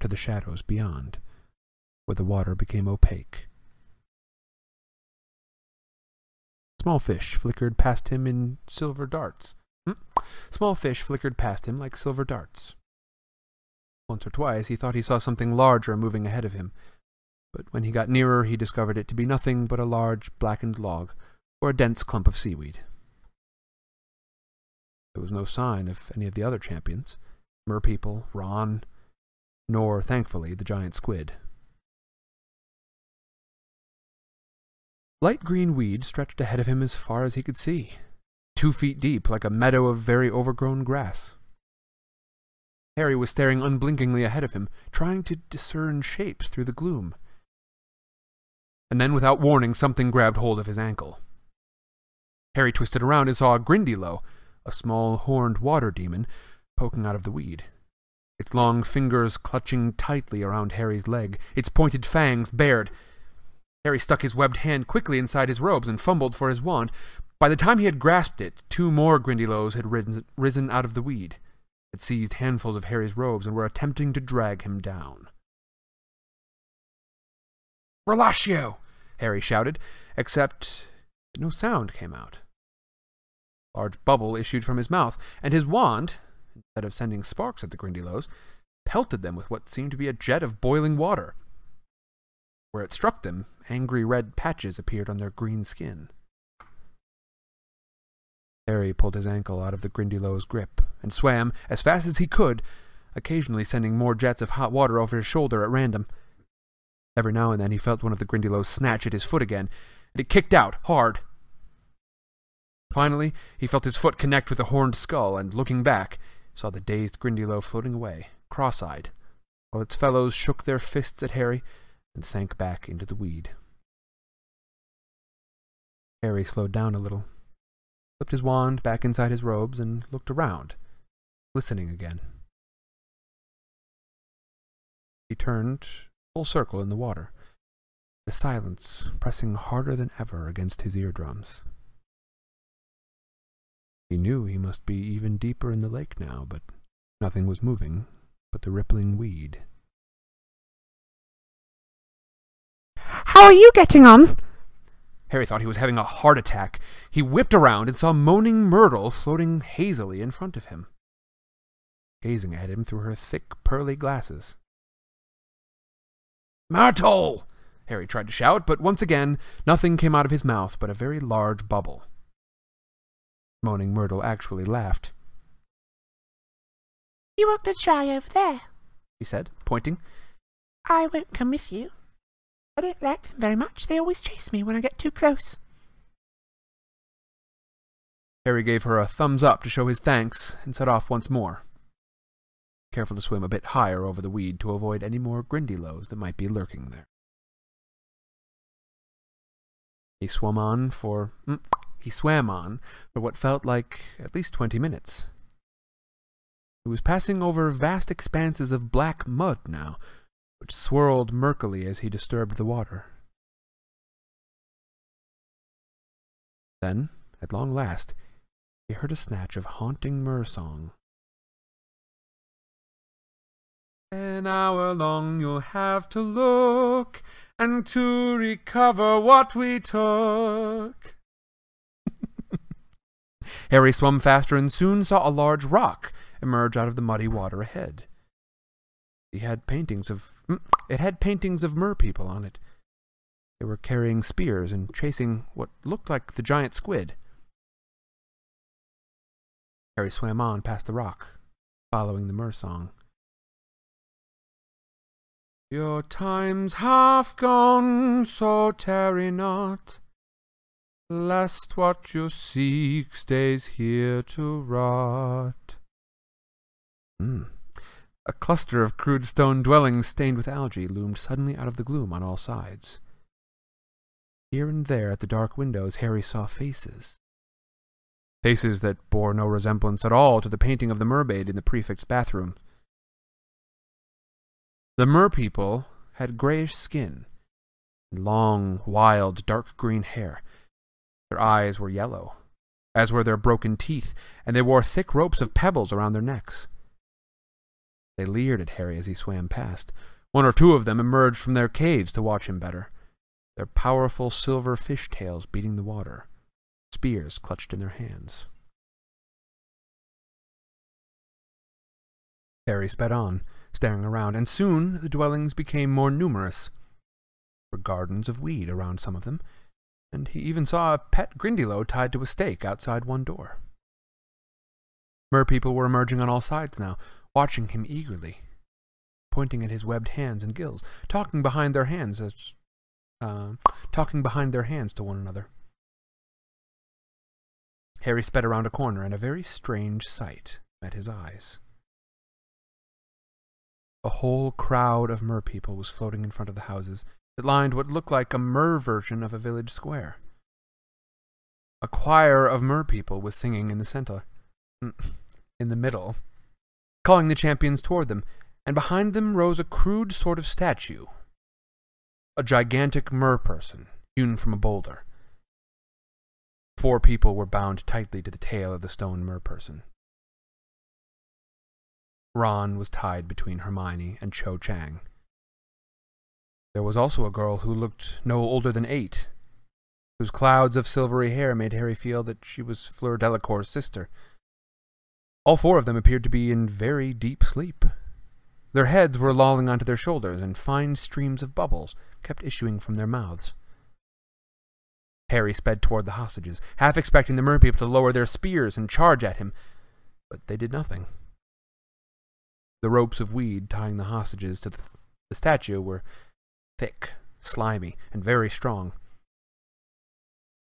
to the shadows beyond, where the water became opaque. Small fish flickered past him in silver darts. Hmm? Small fish flickered past him like silver darts. Once or twice he thought he saw something larger moving ahead of him, but when he got nearer he discovered it to be nothing but a large blackened log or a dense clump of seaweed. There was no sign of any of the other champions, merpeople, Ron, nor, thankfully, the giant squid. Light green weed stretched ahead of him as far as he could see. two feet deep, like a meadow of very overgrown grass. Harry was staring unblinkingly ahead of him, trying to discern shapes through the gloom. And then, without warning, something grabbed hold of his ankle. Harry twisted around and saw a Grindylow, a small horned water demon, poking out of the weed. Its long fingers clutching tightly around Harry's leg, its pointed fangs bared. Harry stuck his webbed hand quickly inside his robes and fumbled for his wand. By the time he had grasped it, two more Grindylows had risen, risen out of the weed, had seized handfuls of Harry's robes, and were attempting to drag him down. Relashio! Harry shouted, except no sound came out. A large bubble issued from his mouth, and his wand, instead of sending sparks at the Grindylows, pelted them with what seemed to be a jet of boiling water. Where it struck them, angry red patches appeared on their green skin. Harry pulled his ankle out of the Grindylow's grip and swam as fast as he could, occasionally sending more jets of hot water over his shoulder at random. Every now and then he felt one of the Grindylows snatch at his foot again, and it kicked out hard. Finally, he felt his foot connect with the horned skull, and looking back, saw the dazed Grindylow floating away, cross-eyed, while its fellows shook their fists at Harry and sank back into the weed. Harry slowed down a little, slipped his wand back inside his robes, and looked around, listening again. He turned full circle in the water, the silence pressing harder than ever against his eardrums. He knew he must be even deeper in the lake now, but nothing was moving but the rippling weed.
How are you getting on?
Harry thought he was having a heart attack. He whipped around and saw moaning Myrtle floating hazily in front of him, gazing at him through her thick, pearly glasses. Myrtle! Harry tried to shout, but once again nothing came out of his mouth but a very large bubble. Moaning Myrtle actually laughed.
You want to try over there?
He said, pointing.
I won't come with you. I don't like them very much. They always chase me when I get too close.
Harry gave her a thumbs up to show his thanks and set off once more, careful to swim a bit higher over the weed to avoid any more Grindylows that might be lurking there. He swam on for mm, he swam on for what felt like at least twenty minutes. He was passing over vast expanses of black mud now, which swirled murkily as he disturbed the water. Then, at long last, he heard a snatch of haunting mer song. An hour long you'll have to look, and to recover what we took. Harry swam faster and soon saw a large rock emerge out of the muddy water ahead. He had paintings of mm, it had paintings of mer people on it. They were carrying spears and chasing what looked like the giant squid. Harry swam on past the rock, following the mer song. Your time's half gone, so tarry not, lest what you seek stays here to rot. Hmm. A cluster of crude stone dwellings stained with algae loomed suddenly out of the gloom on all sides. Here and there at the dark windows Harry saw faces. Faces that bore no resemblance at all to the painting of the mermaid in the prefect's bathroom. The mer people had grayish skin and long, wild, dark green hair. Their eyes were yellow, as were their broken teeth, and they wore thick ropes of pebbles around their necks. They leered at Harry as he swam past. One or two of them emerged from their caves to watch him better, their powerful silver fish tails beating the water, spears clutched in their hands. Harry sped on, staring around, and soon the dwellings became more numerous. There were gardens of weed around some of them, and he even saw a pet Grindylow tied to a stake outside one door. Merpeople were emerging on all sides now, watching him eagerly, pointing at his webbed hands and gills, talking behind their hands as uh, talking behind their hands to one another. Harry sped around a corner, and a very strange sight met his eyes. A whole crowd of mer people was floating in front of the houses that lined what looked like a mer version of a village square. A choir of mer people was singing in the center, mm, in the middle, calling the champions toward them, and behind them rose a crude sort of statue. A gigantic mer person, hewn from a boulder. Four people were bound tightly to the tail of the stone mer person. Ron was tied between Hermione and Cho Chang. There was also a girl who looked no older than eight, whose clouds of silvery hair made Harry feel that she was Fleur Delacour's sister. All four of them appeared to be in very deep sleep. Their heads were lolling onto their shoulders, and fine streams of bubbles kept issuing from their mouths. Harry sped toward the hostages, half expecting the merpeople to lower their spears and charge at him, but they did nothing. The ropes of weed tying the hostages to the, the statue were thick, slimy, and very strong.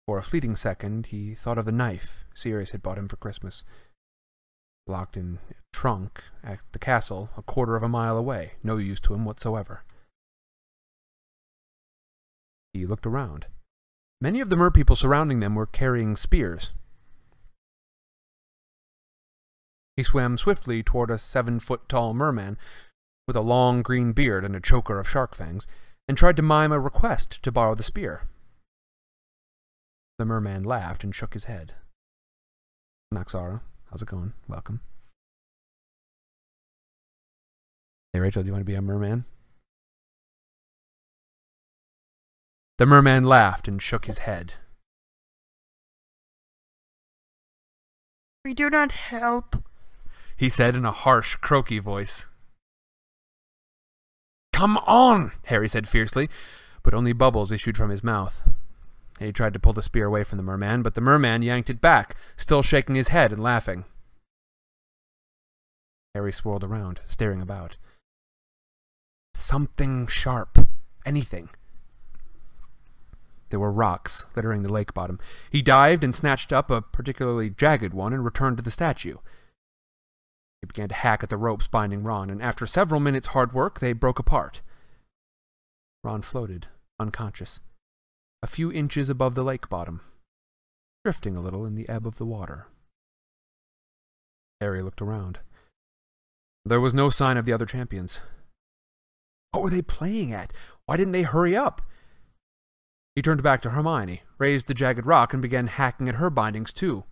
For a fleeting second, he thought of the knife Sirius had bought him for Christmas. Locked in a trunk at the castle, a quarter of a mile away, no use to him whatsoever. He looked around. Many of the merpeople surrounding them were carrying spears. He swam swiftly toward a seven foot tall merman with a long green beard and a choker of shark fangs, and tried to mime a request to borrow the spear. The merman laughed and shook his head. Noxara, how's it going? Welcome. Hey Rachel, do you want to be a merman? The merman laughed and shook his head.
We do not help.
He said in a harsh, croaky voice. Come on, Harry said fiercely, but only bubbles issued from his mouth. He tried to pull the spear away from the merman, but the merman yanked it back, still shaking his head and laughing. Harry swirled around, staring about. Something sharp. Anything. There were rocks littering the lake bottom. He dived and snatched up a particularly jagged one and returned to the statue. Began to hack at the ropes binding Ron, and after several minutes' hard work, they broke apart. Ron floated, unconscious, a few inches above the lake bottom, drifting a little in the ebb of the water. Harry looked around. There was no sign of the other champions. What were they playing at? Why didn't they hurry up? He turned back to Hermione, raised the jagged rock, and began hacking at her bindings too.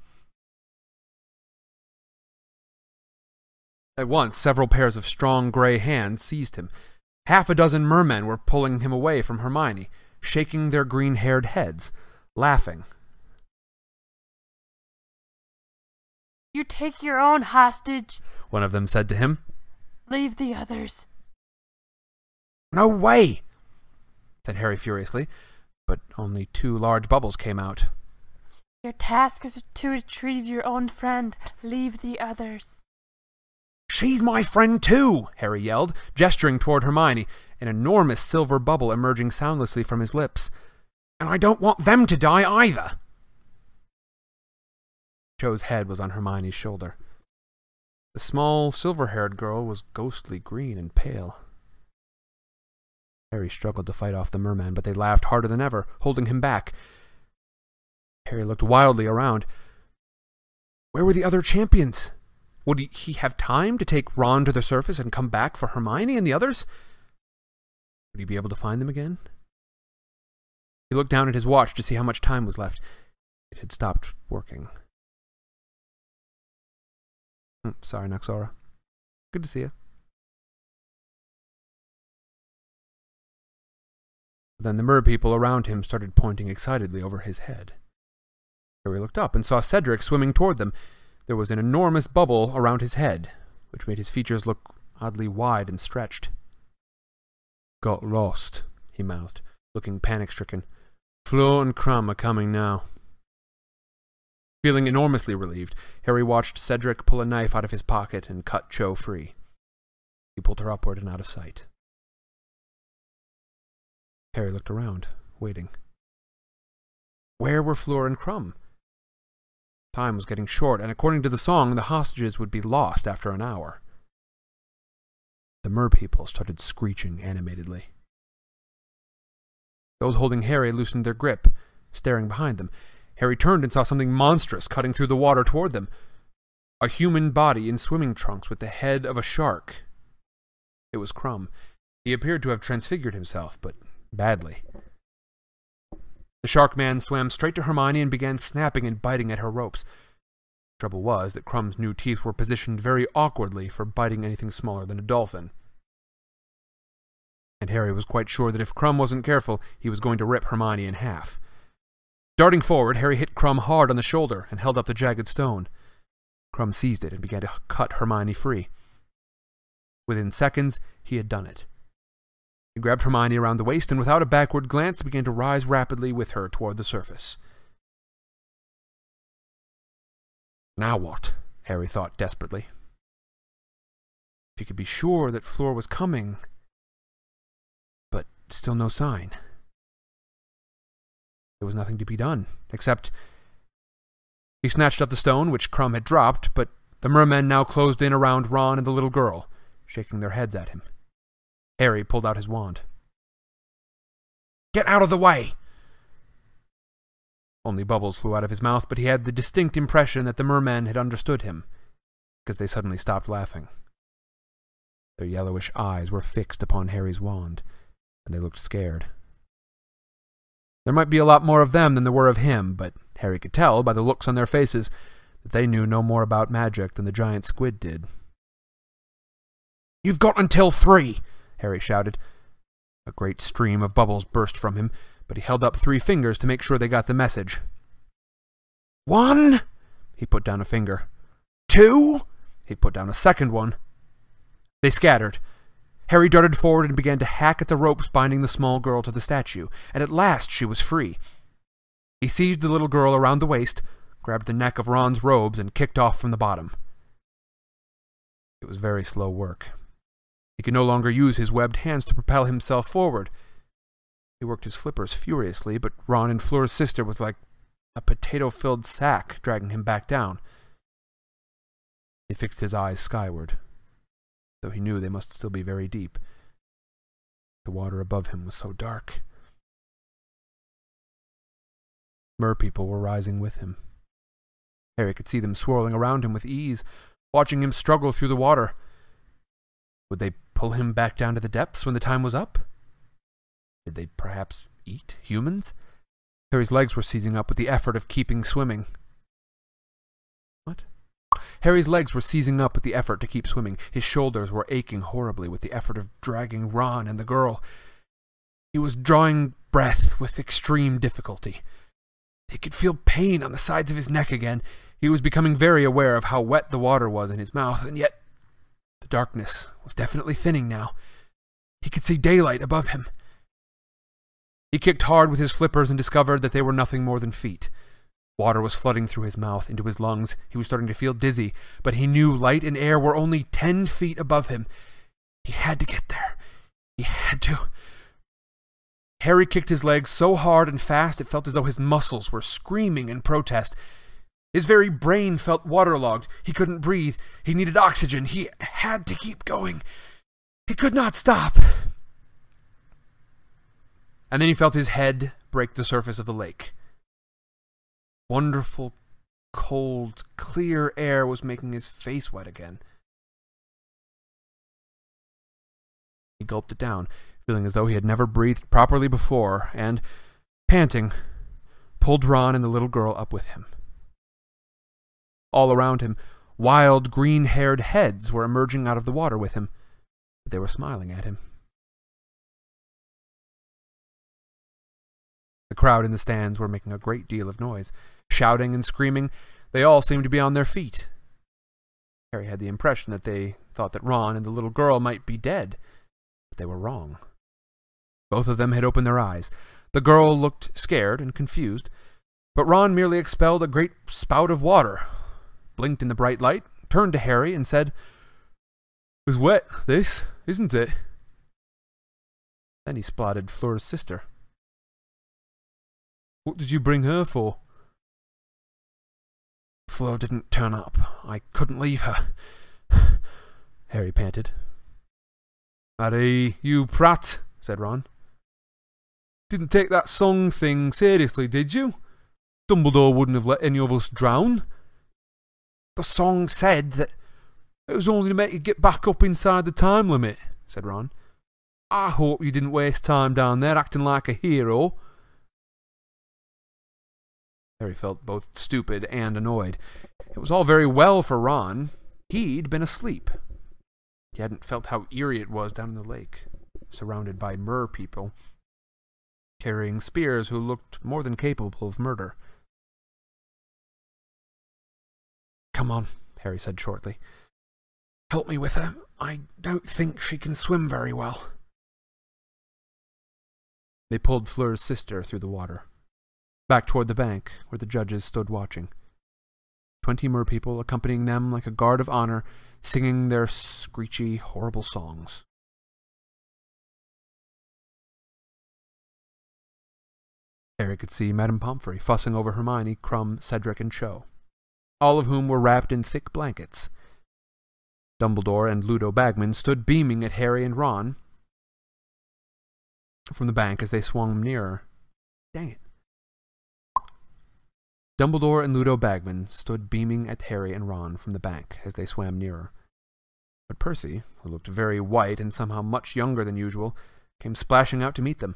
At once, several pairs of strong gray hands seized him. Half a dozen mermen were pulling him away from Hermione, shaking their green haired heads, laughing.
You take your own hostage.
One of them said to him.
Leave the others.
No way! said Harry furiously, but only two large bubbles came out.
Your task is to retrieve your own friend. Leave the others.
She's my friend too, Harry yelled, gesturing toward Hermione, an enormous silver bubble emerging soundlessly from his lips. And I don't want them to die either. Cho's head was on Hermione's shoulder. The small, silver haired girl was ghostly green and pale. Harry struggled to fight off the merman, but they laughed harder than ever, holding him back. Harry looked wildly around. Where were the other champions? Would he have time to take Ron to the surface and come back for Hermione and the others? Would he be able to find them again? He looked down at his watch to see how much time was left. It had stopped working. Hmm, sorry, Noxora. Good to see you. Then the mer people around him started pointing excitedly over his head. Harry looked up and saw Cedric swimming toward them. There was an enormous bubble around his head, which made his features look oddly wide and stretched. Got lost, he mouthed, looking panic stricken. Fleur and Krum are coming now. Feeling enormously relieved, Harry watched Cedric pull a knife out of his pocket and cut Cho free. He pulled her upward and out of sight. Harry looked around, waiting. Where were Fleur and Krum? Time was getting short, and according to the song, the hostages would be lost after an hour. The merpeople started screeching animatedly. Those holding Harry loosened their grip, staring behind them. Harry turned and saw something monstrous cutting through the water toward them. A human body in swimming trunks with the head of a shark. It was Krum. He appeared to have transfigured himself, but badly. The shark man swam straight to Hermione and began snapping and biting at her ropes. Trouble was that Krum's new teeth were positioned very awkwardly for biting anything smaller than a dolphin. And Harry was quite sure that if Krum wasn't careful, he was going to rip Hermione in half. Darting forward, Harry hit Krum hard on the shoulder and held up the jagged stone. Krum seized it and began to cut Hermione free. Within seconds, he had done it. He grabbed Hermione around the waist and, without a backward glance, began to rise rapidly with her toward the surface. Now what? Harry thought desperately. If he could be sure that Fleur was coming, but still no sign. There was nothing to be done, except he snatched up the stone which Krum had dropped, but the mermen now closed in around Ron and the little girl, shaking their heads at him. Harry pulled out his wand. Get out of the way! Only bubbles flew out of his mouth, but he had the distinct impression that the mermen had understood him, because they suddenly stopped laughing. Their yellowish eyes were fixed upon Harry's wand, and they looked scared. There might be a lot more of them than there were of him, but Harry could tell by the looks on their faces that they knew no more about magic than the giant squid did. You've got until three, Harry shouted. A great stream of bubbles burst from him, but he held up three fingers to make sure they got the message. One! He put down a finger. Two! He put down a second one. They scattered. Harry darted forward and began to hack at the ropes binding the small girl to the statue, and at last she was free. He seized the little girl around the waist, grabbed the neck of Ron's robes, and kicked off from the bottom. It was very slow work. He could no longer use his webbed hands to propel himself forward. He worked his flippers furiously, but Ron and Fleur's sister was like a potato filled sack dragging him back down. He fixed his eyes skyward though he knew they must still be very deep. The water above him was so dark. Merpeople were rising with him. Harry could see them swirling around him with ease, watching him struggle through the water. Would they pull him back down to the depths when the time was up? Did they perhaps eat humans? Harry's legs were seizing up with the effort of keeping swimming. What? Harry's legs were seizing up with the effort to keep swimming. His shoulders were aching horribly with the effort of dragging Ron and the girl. He was drawing breath with extreme difficulty. He could feel pain on the sides of his neck again. He was becoming very aware of how wet the water was in his mouth, and yet darkness was definitely thinning now. He could see daylight above him. He kicked hard with his flippers and discovered that they were nothing more than feet. Water was flooding through his mouth, into his lungs. He was starting to feel dizzy, but he knew light and air were only ten feet above him. He had to get there. He had to. Harry kicked his legs so hard and fast it felt as though his muscles were screaming in protest. His very brain felt waterlogged. He couldn't breathe. He needed oxygen. He had to keep going. He could not stop. And then he felt his head break the surface of the lake. Wonderful, cold, clear air was making his face wet again. He gulped it down, feeling as though he had never breathed properly before, and, panting, pulled Ron and the little girl up with him. All around him, wild green haired heads were emerging out of the water with him, but they were smiling at him. The crowd in the stands were making a great deal of noise, shouting and screaming. They all seemed to be on their feet. Harry had the impression that they thought that Ron and the little girl might be dead, but they were wrong. Both of them had opened their eyes. The girl looked scared and confused, but Ron merely expelled a great spout of water, blinked in the bright light, turned to Harry, and said, It's wet, this, isn't it? Then he spotted Flora's sister. What did you bring her for? Flora didn't turn up. I couldn't leave her. Harry panted.
Harry, you prat, said Ron. Didn't take that song thing seriously, did you? Dumbledore wouldn't have let any of us drown.
The song said that.
It was only to make you get back up inside the time limit, said Ron. I hope you didn't waste time down there acting like a hero.
Harry felt both stupid and annoyed. It was all very well for Ron. He'd been asleep. He hadn't felt how eerie it was down in the lake, surrounded by mer people, carrying spears who looked more than capable of murder. Come on, Harry said shortly. Help me with her. I don't think she can swim very well. They pulled Fleur's sister through the water, back toward the bank where the judges stood watching. Twenty merpeople accompanying them like a guard of honor, singing their screechy, horrible songs. Harry could see Madame Pomfrey fussing over Hermione, Krum, Cedric, and Cho, all of whom were wrapped in thick blankets. Dumbledore and Ludo Bagman stood beaming at Harry and Ron from the bank as they swung nearer. Dang it. Dumbledore and Ludo Bagman stood beaming at Harry and Ron from the bank as they swam nearer. But Percy, who looked very white and somehow much younger than usual, came splashing out to meet them.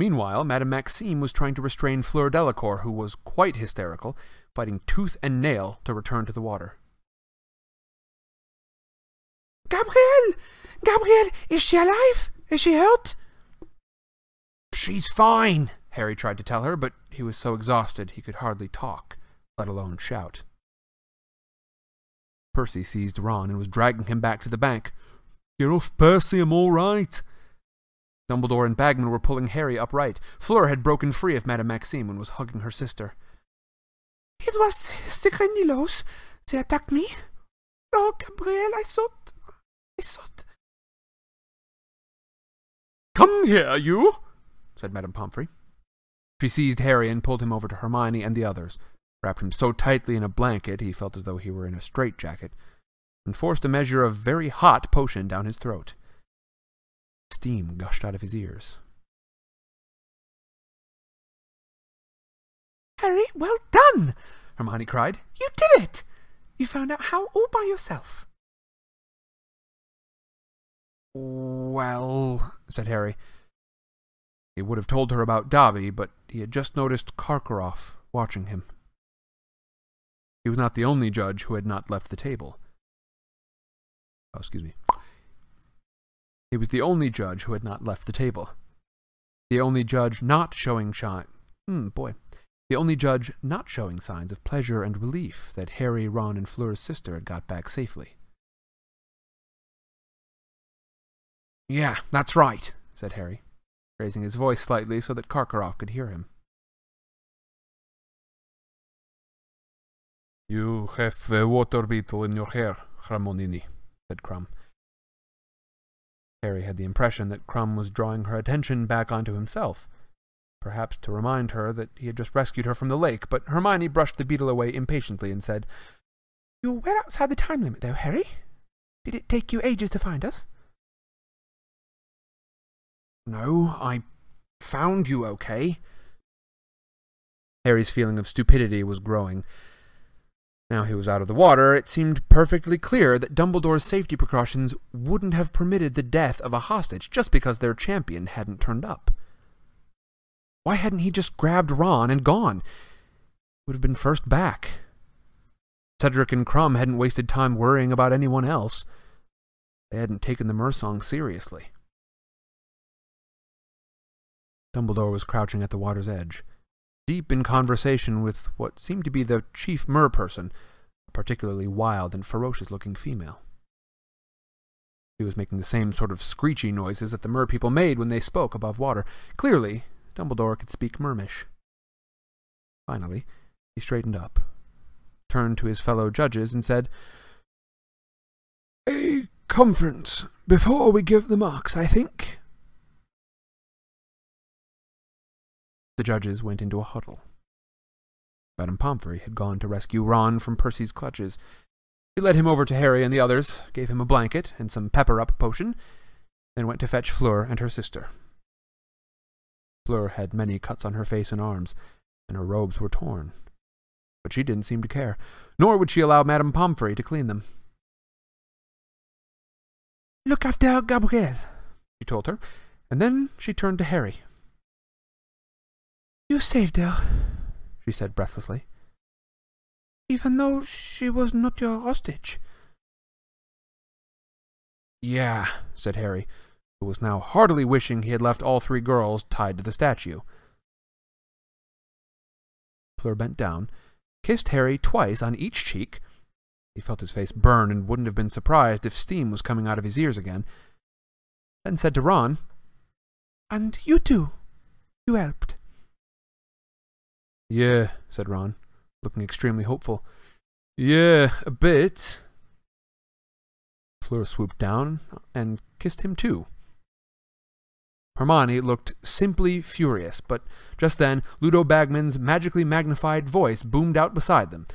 Meanwhile, Madame Maxime was trying to restrain Fleur Delacour, who was quite hysterical, fighting tooth and nail to return to the water.
Gabrielle! Gabrielle, is she alive? Is she hurt?
She's fine, Harry tried to tell her, but he was so exhausted he could hardly talk, let alone shout. Percy seized Ron and was dragging him back to the bank.
Get off, Percy, I'm all right.
Dumbledore and Bagman were pulling Harry upright. Fleur had broken free of Madame Maxime and was hugging her sister.
It was the Grindylows. They attacked me. Oh, Gabrielle, I thought... I thought...
Come here, you,
said Madame Pomfrey. She seized Harry and pulled him over to Hermione and the others, wrapped him so tightly in a blanket he felt as though he were in a straitjacket, and forced a measure of very hot potion down his throat. Steam gushed out of his ears.
Harry, well done! Hermione cried. You did it! You found out how all by yourself.
Well, said Harry. He would have told her about Dobby, but he had just noticed Karkaroff watching him. He was not the only judge who had not left the table. Oh, excuse me. He was the only judge who had not left the table. The only judge not showing shine. Hmm, boy. The only judge not showing signs of pleasure and relief that Harry, Ron, and Fleur's sister had got back safely. Yeah, that's right, said Harry, raising his voice slightly so that Karkaroff could hear him.
You have a water beetle in your hair, Herm-own-ninny, said Krum.
Harry had the impression that Krum was drawing her attention back onto himself, perhaps to remind her that he had just rescued her from the lake, but Hermione brushed the beetle away impatiently and said,
You're well outside the time limit, though, Harry. Did it take you ages to find us?
No, I found you okay. Harry's feeling of stupidity was growing. Now he was out of the water, it seemed perfectly clear that Dumbledore's safety precautions wouldn't have permitted the death of a hostage just because their champion hadn't turned up. Why hadn't he just grabbed Ron and gone? He would have been first back. Cedric and Krum hadn't wasted time worrying about anyone else. They hadn't taken the Mersong seriously. Dumbledore was crouching at the water's edge deep in conversation with what seemed to be the chief mer person, a particularly wild and ferocious looking female. He was making the same sort of screechy noises that the mer people made when they spoke above water. Clearly, Dumbledore could speak Mermish. Finally, he straightened up, turned to his fellow judges, and said,
A conference before we give the marks, I think.
The judges went into a huddle. Madame Pomfrey had gone to rescue Ron from Percy's clutches. She led him over to Harry and the others, gave him a blanket and some pepper up potion, then went to fetch Fleur and her sister. Fleur had many cuts on her face and arms, and her robes were torn. But she didn't seem to care, nor would she allow Madame Pomfrey to clean them. Look after Gabrielle, she told her, and then she turned to Harry. You saved her, she said breathlessly, even though she was not your hostage. Yeah, said Harry, who was now heartily wishing he had left all three girls tied to the statue. Fleur bent down, kissed Harry twice on each cheek. He felt his face burn and wouldn't have been surprised if steam was coming out of his ears again. Then said to Ron, And you too. You helped. Yeah, said Ron, looking extremely hopeful. Yeah, a bit. Fleur swooped down and kissed him too. Hermione looked simply furious, but just then Ludo Bagman's magically magnified voice boomed out beside them,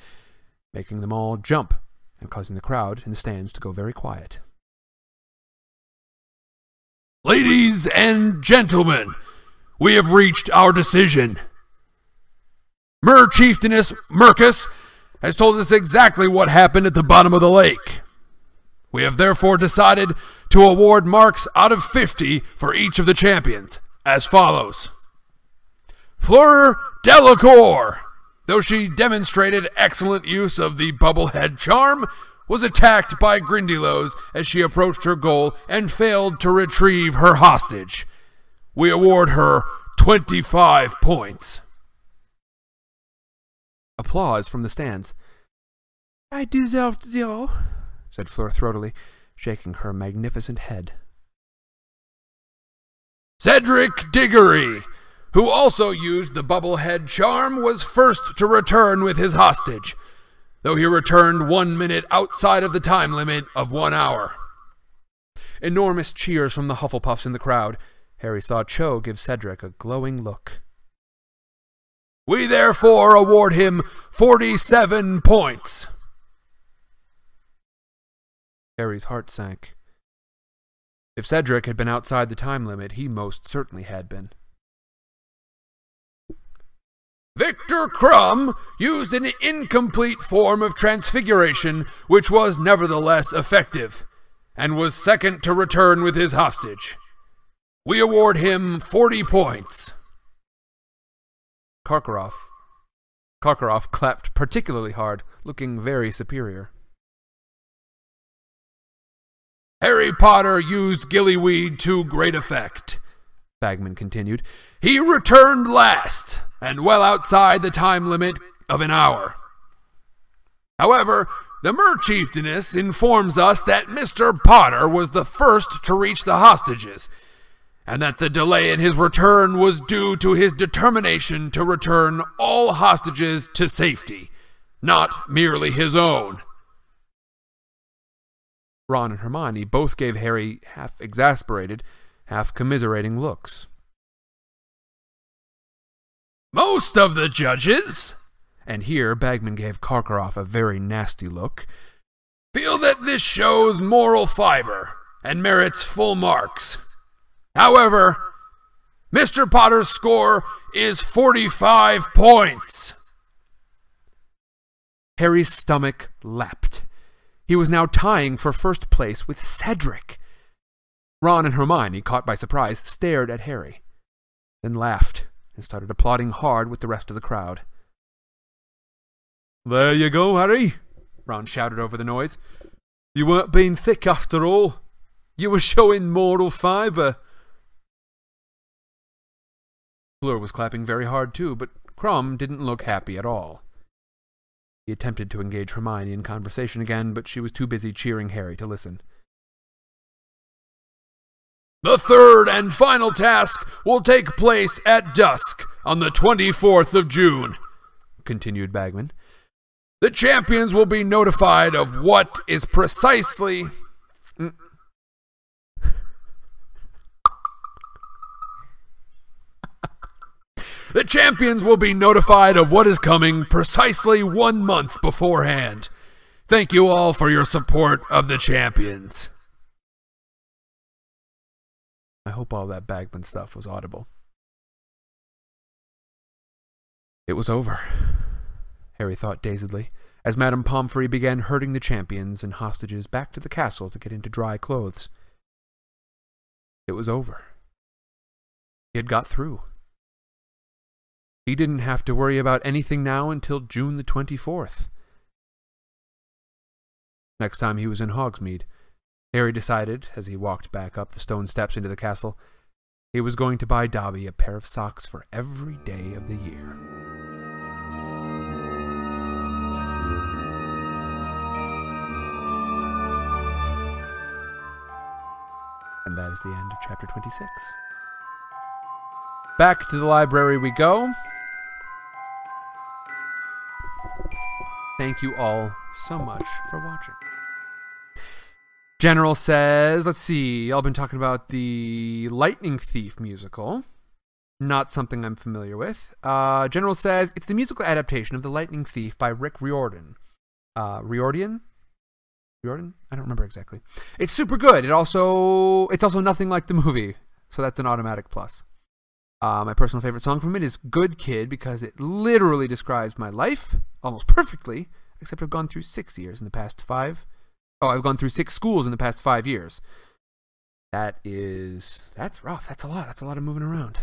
making them all jump and causing the crowd in the stands to go very quiet.
Ladies and gentlemen, we have reached our decision. Mer Chieftainess Murcus has told us exactly what happened at the bottom of the lake. We have therefore decided to award marks out of 50 for each of the champions, as follows. Fleur Delacour, though she demonstrated excellent use of the bubblehead charm, was attacked by Grindylows as she approached her goal and failed to retrieve her hostage. We award her 25 points.
Applause from the stands.
I deserved zero,
said Fleur throatily, shaking her magnificent head.
Cedric Diggory, who also used the bubblehead charm, was first to return with his hostage, though he returned one minute outside of the time limit of one hour.
Enormous cheers from the Hufflepuffs in the crowd. Harry saw Cho give Cedric a glowing look.
We therefore award him 47 points.
Harry's heart sank. If Cedric had been outside the time limit, he most certainly had been.
Viktor Krum used an incomplete form of transfiguration, which was nevertheless effective, and was second to return with his hostage. We award him 40 points.
Karkaroff. Karkaroff clapped particularly hard, looking very superior.
Harry Potter used gillyweed to great effect, Bagman continued. He returned last, and well outside the time limit of an hour. However, the Mer Chieftainess informs us that Mr. Potter was the first to reach the hostages, and that the delay in his return was due to his determination to return all hostages to safety, not merely his own.
Ron and Hermione both gave Harry half exasperated, half commiserating looks.
Most of the judges,
and here Bagman gave Karkaroff a very nasty look,
feel that this shows moral fiber and merits full marks. However, Mr. Potter's score is 45 points.
Harry's stomach leapt. He was now tying for first place with Cedric. Ron and Hermione, caught by surprise, stared at Harry, then laughed and started applauding hard with the rest of the crowd.
There you go, Harry,
Ron shouted over the noise.
You weren't being thick after all. You were showing moral fibre.
Fleur was clapping very hard too, but Krum didn't look happy at all. He attempted to engage Hermione in conversation again, but she was too busy cheering Harry to listen.
The third and final task will take place at dusk on the 24th of June, continued Bagman. The champions will be notified of what is precisely. The champions will be notified of what is coming precisely one month beforehand. Thank you all for your support of the champions.
I hope all that Bagman stuff was audible. It was over, Harry thought dazedly, as Madame Pomfrey began herding the champions and hostages back to the castle to get into dry clothes. It was over. He had got through. He didn't have to worry about anything now until June the 24th. Next time he was in Hogsmeade, Harry decided, as he walked back up the stone steps into the castle, he was going to buy Dobby a pair of socks for every day of the year. And that is the end of chapter 26. Back to the library we go. Thank you all so much for watching. General says, let's see, y'all been talking about the Lightning Thief musical. Not something I'm familiar with. Uh, General says it's the musical adaptation of The Lightning Thief by Rick Riordan. Uh, Riordan? Riordan? I don't remember exactly. It's super good. It also it's also nothing like the movie, so that's an automatic plus. Uh, my personal favorite song from it is Good Kid because it literally describes my life almost perfectly, except I've gone through six years in the past five. Oh, I've gone through six schools in the past five years. That is, that's rough. That's a lot. That's a lot of moving around.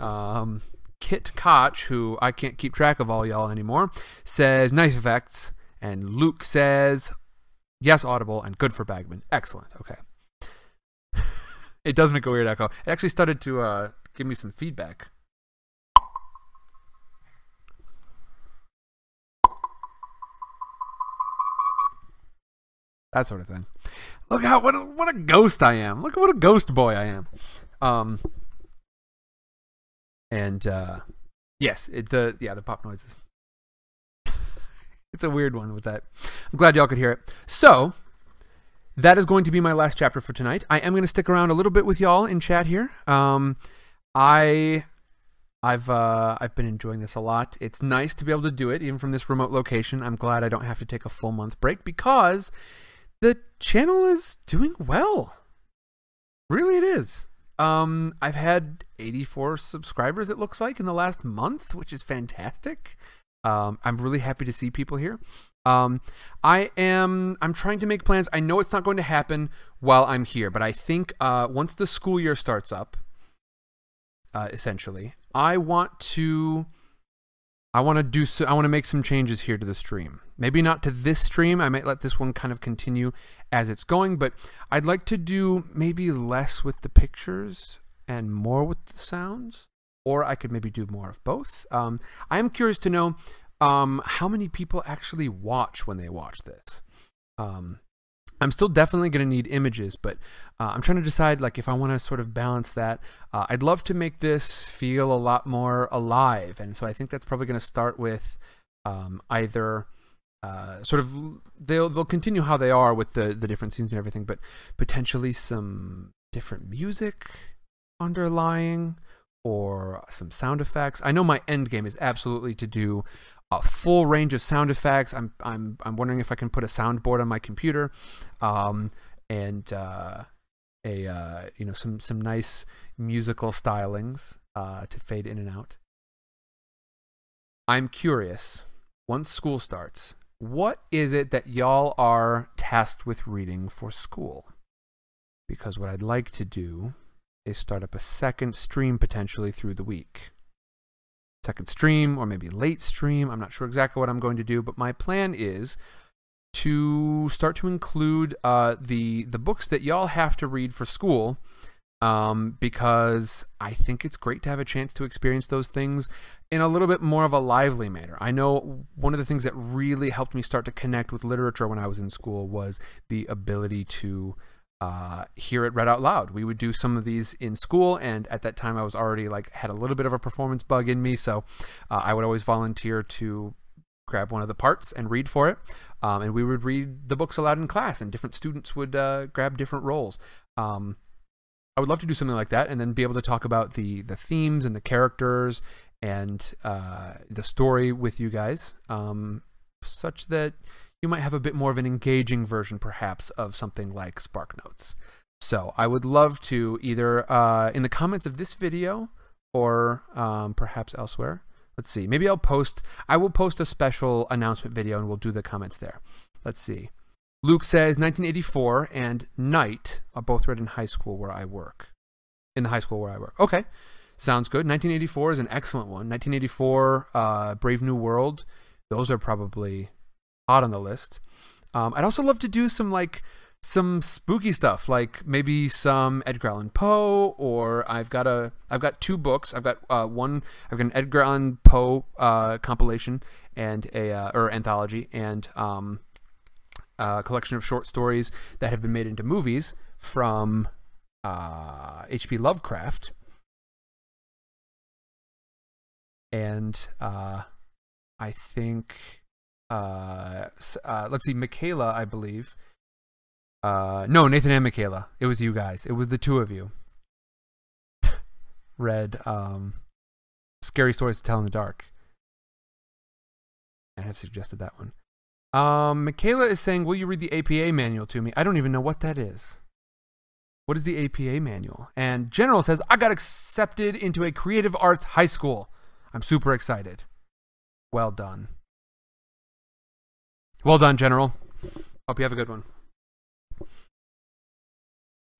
Um, Kit Koch, who I can't keep track of all y'all anymore, says nice effects. And Luke says yes, audible and good for Bagman. Excellent. Okay. It does make a weird echo. It actually started to uh, give me some feedback. That sort of thing. Look how what a, what a ghost I am. Look what a ghost boy I am. Um. And uh, yes, it, the yeah the pop noises. it's a weird one with that. I'm glad y'all could hear it. So that is going to be my last chapter for tonight. I am going to stick around a little bit with y'all in chat here. Um, I I've uh, I've been enjoying this a lot. It's nice to be able to do it even from this remote location. I'm glad I don't have to take a full month break because the channel is doing well. Really, it is. Um, I've had 84 subscribers. It looks like in the last month, which is fantastic. Um, I'm really happy to see people here. Um, I am. I'm trying to make plans. I know it's not going to happen while I'm here, but I think uh, once the school year starts up, uh, essentially, I want to. I want to do. So, I want to make some changes here to the stream. Maybe not to this stream. I might let this one kind of continue as it's going, but I'd like to do maybe less with the pictures and more with the sounds, or I could maybe do more of both. Um, I am curious to know um, how many people actually watch when they watch this. Um, I'm still definitely going to need images, but uh, I'm trying to decide like if I want to sort of balance that. Uh, I'd love to make this feel a lot more alive, and so I think that's probably going to start with um, either uh, sort of they'll they'll continue how they are with the the different scenes and everything, but potentially some different music underlying or some sound effects. I know my end game is absolutely to do a full range of sound effects. I'm I'm I'm wondering if I can put a soundboard on my computer, um, and uh, a uh, you know some some nice musical stylings uh, to fade in and out. I'm curious. Once school starts, what is it that y'all are tasked with reading for school? Because what I'd like to do is start up a second stream potentially through the week second stream or maybe late stream. I'm not sure exactly what I'm going to do, but my plan is to start to include uh, the the books that y'all have to read for school. Um, because I think it's great to have a chance to experience those things in a little bit more of a lively manner. I know one of the things that really helped me start to connect with literature when I was in school was the ability to uh, hear it read out loud. We would do some of these in school, and at that time, I was already like had a little bit of a performance bug in me, so uh, I would always volunteer to grab one of the parts and read for it. Um, and we would read the books aloud in class, and different students would uh, grab different roles. Um, I would love to do something like that, and then be able to talk about the the themes and the characters and uh, the story with you guys, um, such that you might have a bit more of an engaging version, perhaps, of something like Spark Notes. So I would love to either uh, in the comments of this video or um, perhaps elsewhere. Let's see. Maybe I'll post. I will post a special announcement video, and we'll do the comments there. Let's see. Luke says 1984 and Night are both read in high school where I work. In the high school where I work. Okay, sounds good. 1984 is an excellent one. 1984, uh, Brave New World. Those are probably hot on the list. Um, I'd also love to do some like some spooky stuff, like maybe some Edgar Allan Poe, or I've got a I've got two books. I've got uh, one I've got an Edgar Allan Poe uh, compilation and a uh, or anthology and um, a collection of short stories that have been made into movies from uh, H.P. Lovecraft. And uh, I think uh, uh, let's see, Michaela, I believe. Uh, no, Nathan and Michaela. It was you guys. It was the two of you. Read um, Scary Stories to Tell in the Dark. I have suggested that one. Um, Michaela is saying, Will you read the APA manual to me? I don't even know what that is. What is the APA manual? And General says, I got accepted into a creative arts high school. I'm super excited. Well done. Well done, General. Hope you have a good one.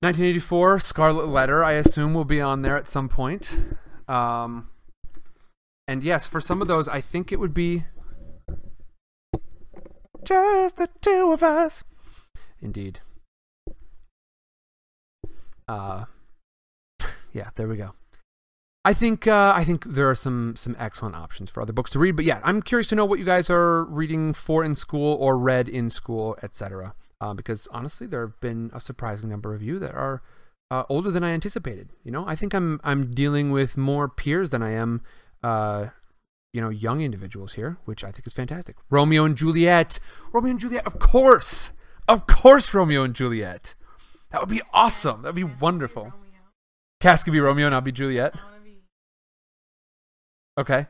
1984, Scarlet Letter, I assume, will be on there at some point. Um, and yes, for some of those, I think it would be just the two of us. Indeed. Uh, yeah, there we go. I think uh, I think there are some some excellent options for other books to read. But yeah, I'm curious to know what you guys are reading for in school or read in school, etc. Uh, because honestly, there have been a surprising number of you that are uh, older than I anticipated. You know, I think I'm I'm dealing with more peers than I am, uh, you know, young individuals here, which I think is fantastic. Romeo and Juliet, Romeo and Juliet, of course, of course, Romeo and Juliet. That would be awesome. That'd be wonderful. Cass could be Romeo and I'll be Juliet. Okay.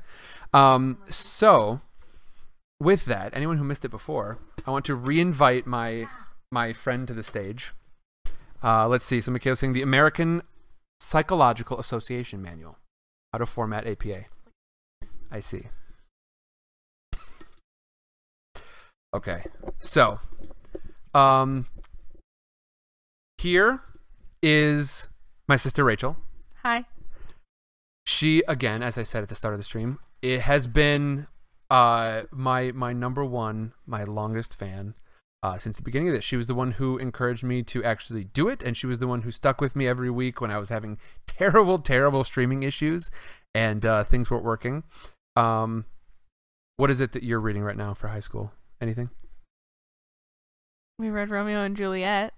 Um, so, with that, anyone who missed it before, I want to re-invite my my friend to the stage. Uh, let's see. So Michaela's saying the American Psychological Association Manual, how to format APA. I see. Okay. So, um, here is my sister Rachel
Hi.
She again as i said at the start of the stream it has been uh my my number one my longest fan uh, since the beginning of this she was the one who encouraged me to actually do it and she was the one who stuck with me every week when i was having terrible terrible streaming issues and uh, things weren't working um what is it that you're reading right now for high school anything
We read Romeo and Juliet.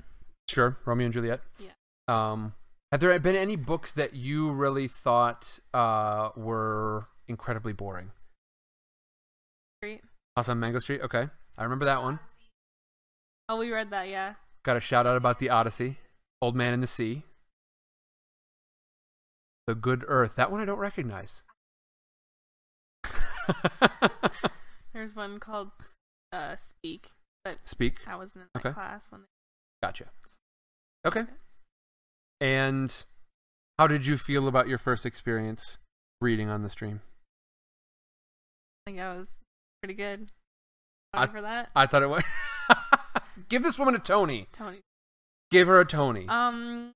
Sure, Romeo and Juliet.
Yeah.
Um, have there been any books that you really thought uh, were incredibly boring?
Street.
House on Mango Street. Okay, I remember that one.
Oh, we read that, yeah.
Got a shout out about the Odyssey, Old Man in the Sea, The Good Earth. That one I don't recognize.
There's one called uh, Speak, but
Speak.
I wasn't in that
Okay.
class when.
Gotcha. Okay. And how did you feel about your first experience reading on the stream?
I think I was pretty good.
I-
for that,
I thought it was. Give this woman a Tony.
Tony.
Give her a Tony.
Um,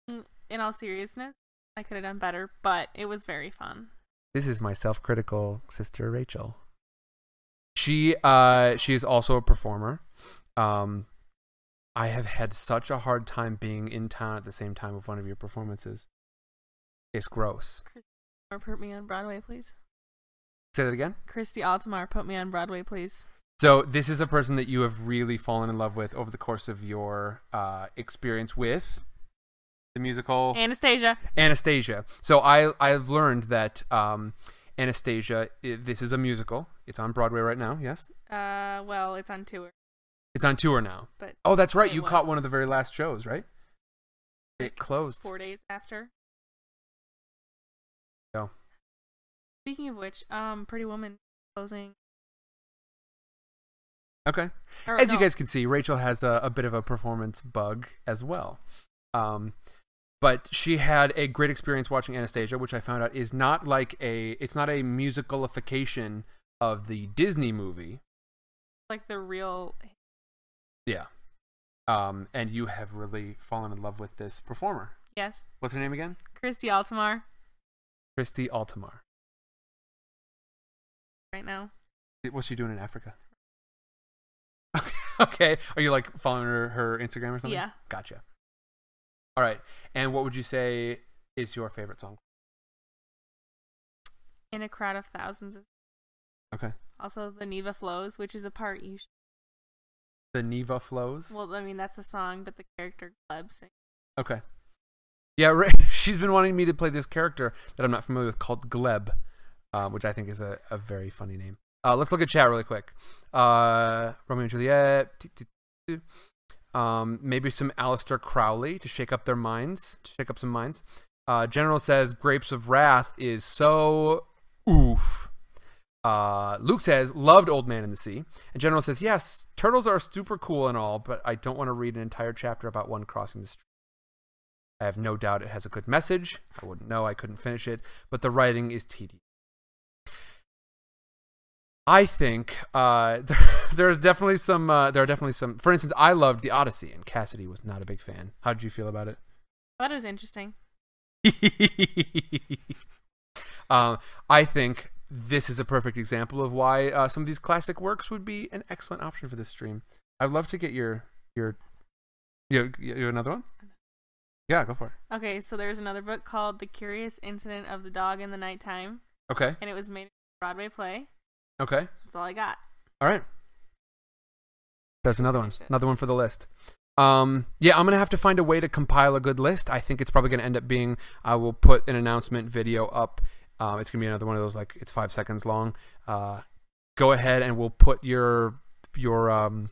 in all seriousness, I could have done better, but it was very fun.
This is my self-critical sister Rachel. She uh she is also a performer. Um I have had such a hard time being in town at the same time of one of your performances. It's gross.
Or put me on Broadway, please.
Say that again.
Christy Altomare, put me on Broadway, please.
So this is a person that you have really fallen in love with over the course of your uh experience with the musical
Anastasia.
Anastasia. So I I've learned that um Anastasia this is a musical. It's on Broadway right now. Yes.
Uh, well, it's on tour,
It's on tour now.
but
Oh, that's right. You caught one of the very last shows, right? It closed.
four days after.
Go.
Speaking of which, um, Pretty Woman closing.
Okay.
Or,
As you guys can see, Rachel has a, a bit of a performance bug as well. Um, but she had a great experience watching Anastasia, which I found out is not like a it's not a musicalification of the Disney movie.
like the real.
Yeah. Um, and you have really fallen in love with this performer.
Yes,
What's her name again?
Christy Altomare
Christy Altomare.
right now.
What's she doing in Africa? okay. Are you like following her, her Instagram or something?
Yeah.
Gotcha. All right. And what would you say is your favorite song?
In a crowd of thousands.
Okay.
Also, the Neva flows, which is a part you. Should,
The Neva Flows.
well, I mean that's the song, but the character Gleb sings.
Okay. Yeah, she's been wanting me to play this character that I'm not familiar with called Gleb, uh, which I think is a, a very funny name. Uh, let's look at chat really quick. Uh, Romeo and Juliet. Um, maybe some Aleister Crowley to shake up their minds, to shake up some minds. Uh, General says Grapes of Wrath is so oof. Uh, Luke says loved Old Man in the Sea, and General says yes, turtles are super cool and all, but I don't want to read an entire chapter about one crossing the street. I have no doubt it has a good message. I wouldn't know. I couldn't finish it, but the writing is tedious. I think uh, there, there's definitely some. Uh, there are definitely some. For instance, I loved the Odyssey, and Cassidy was not a big fan. How did you feel about it?
I thought it was interesting.
um, I think this is a perfect example of why uh, some of these classic works would be an excellent option for this stream. I'd love to get your your you you another one. Yeah, go for it.
Okay, so there's another book called The Curious Incident of the Dog in the Nighttime,
Okay.
and it was made into a Broadway play.
Okay.
That's all I got.
All right. There's another one. Another one for the list. Um, yeah, I'm gonna have to find a way to compile a good list. I think it's probably gonna end up being I will put an announcement video up. Um, it's gonna be another one of those like it's five seconds long. Uh, go ahead and we'll put your your um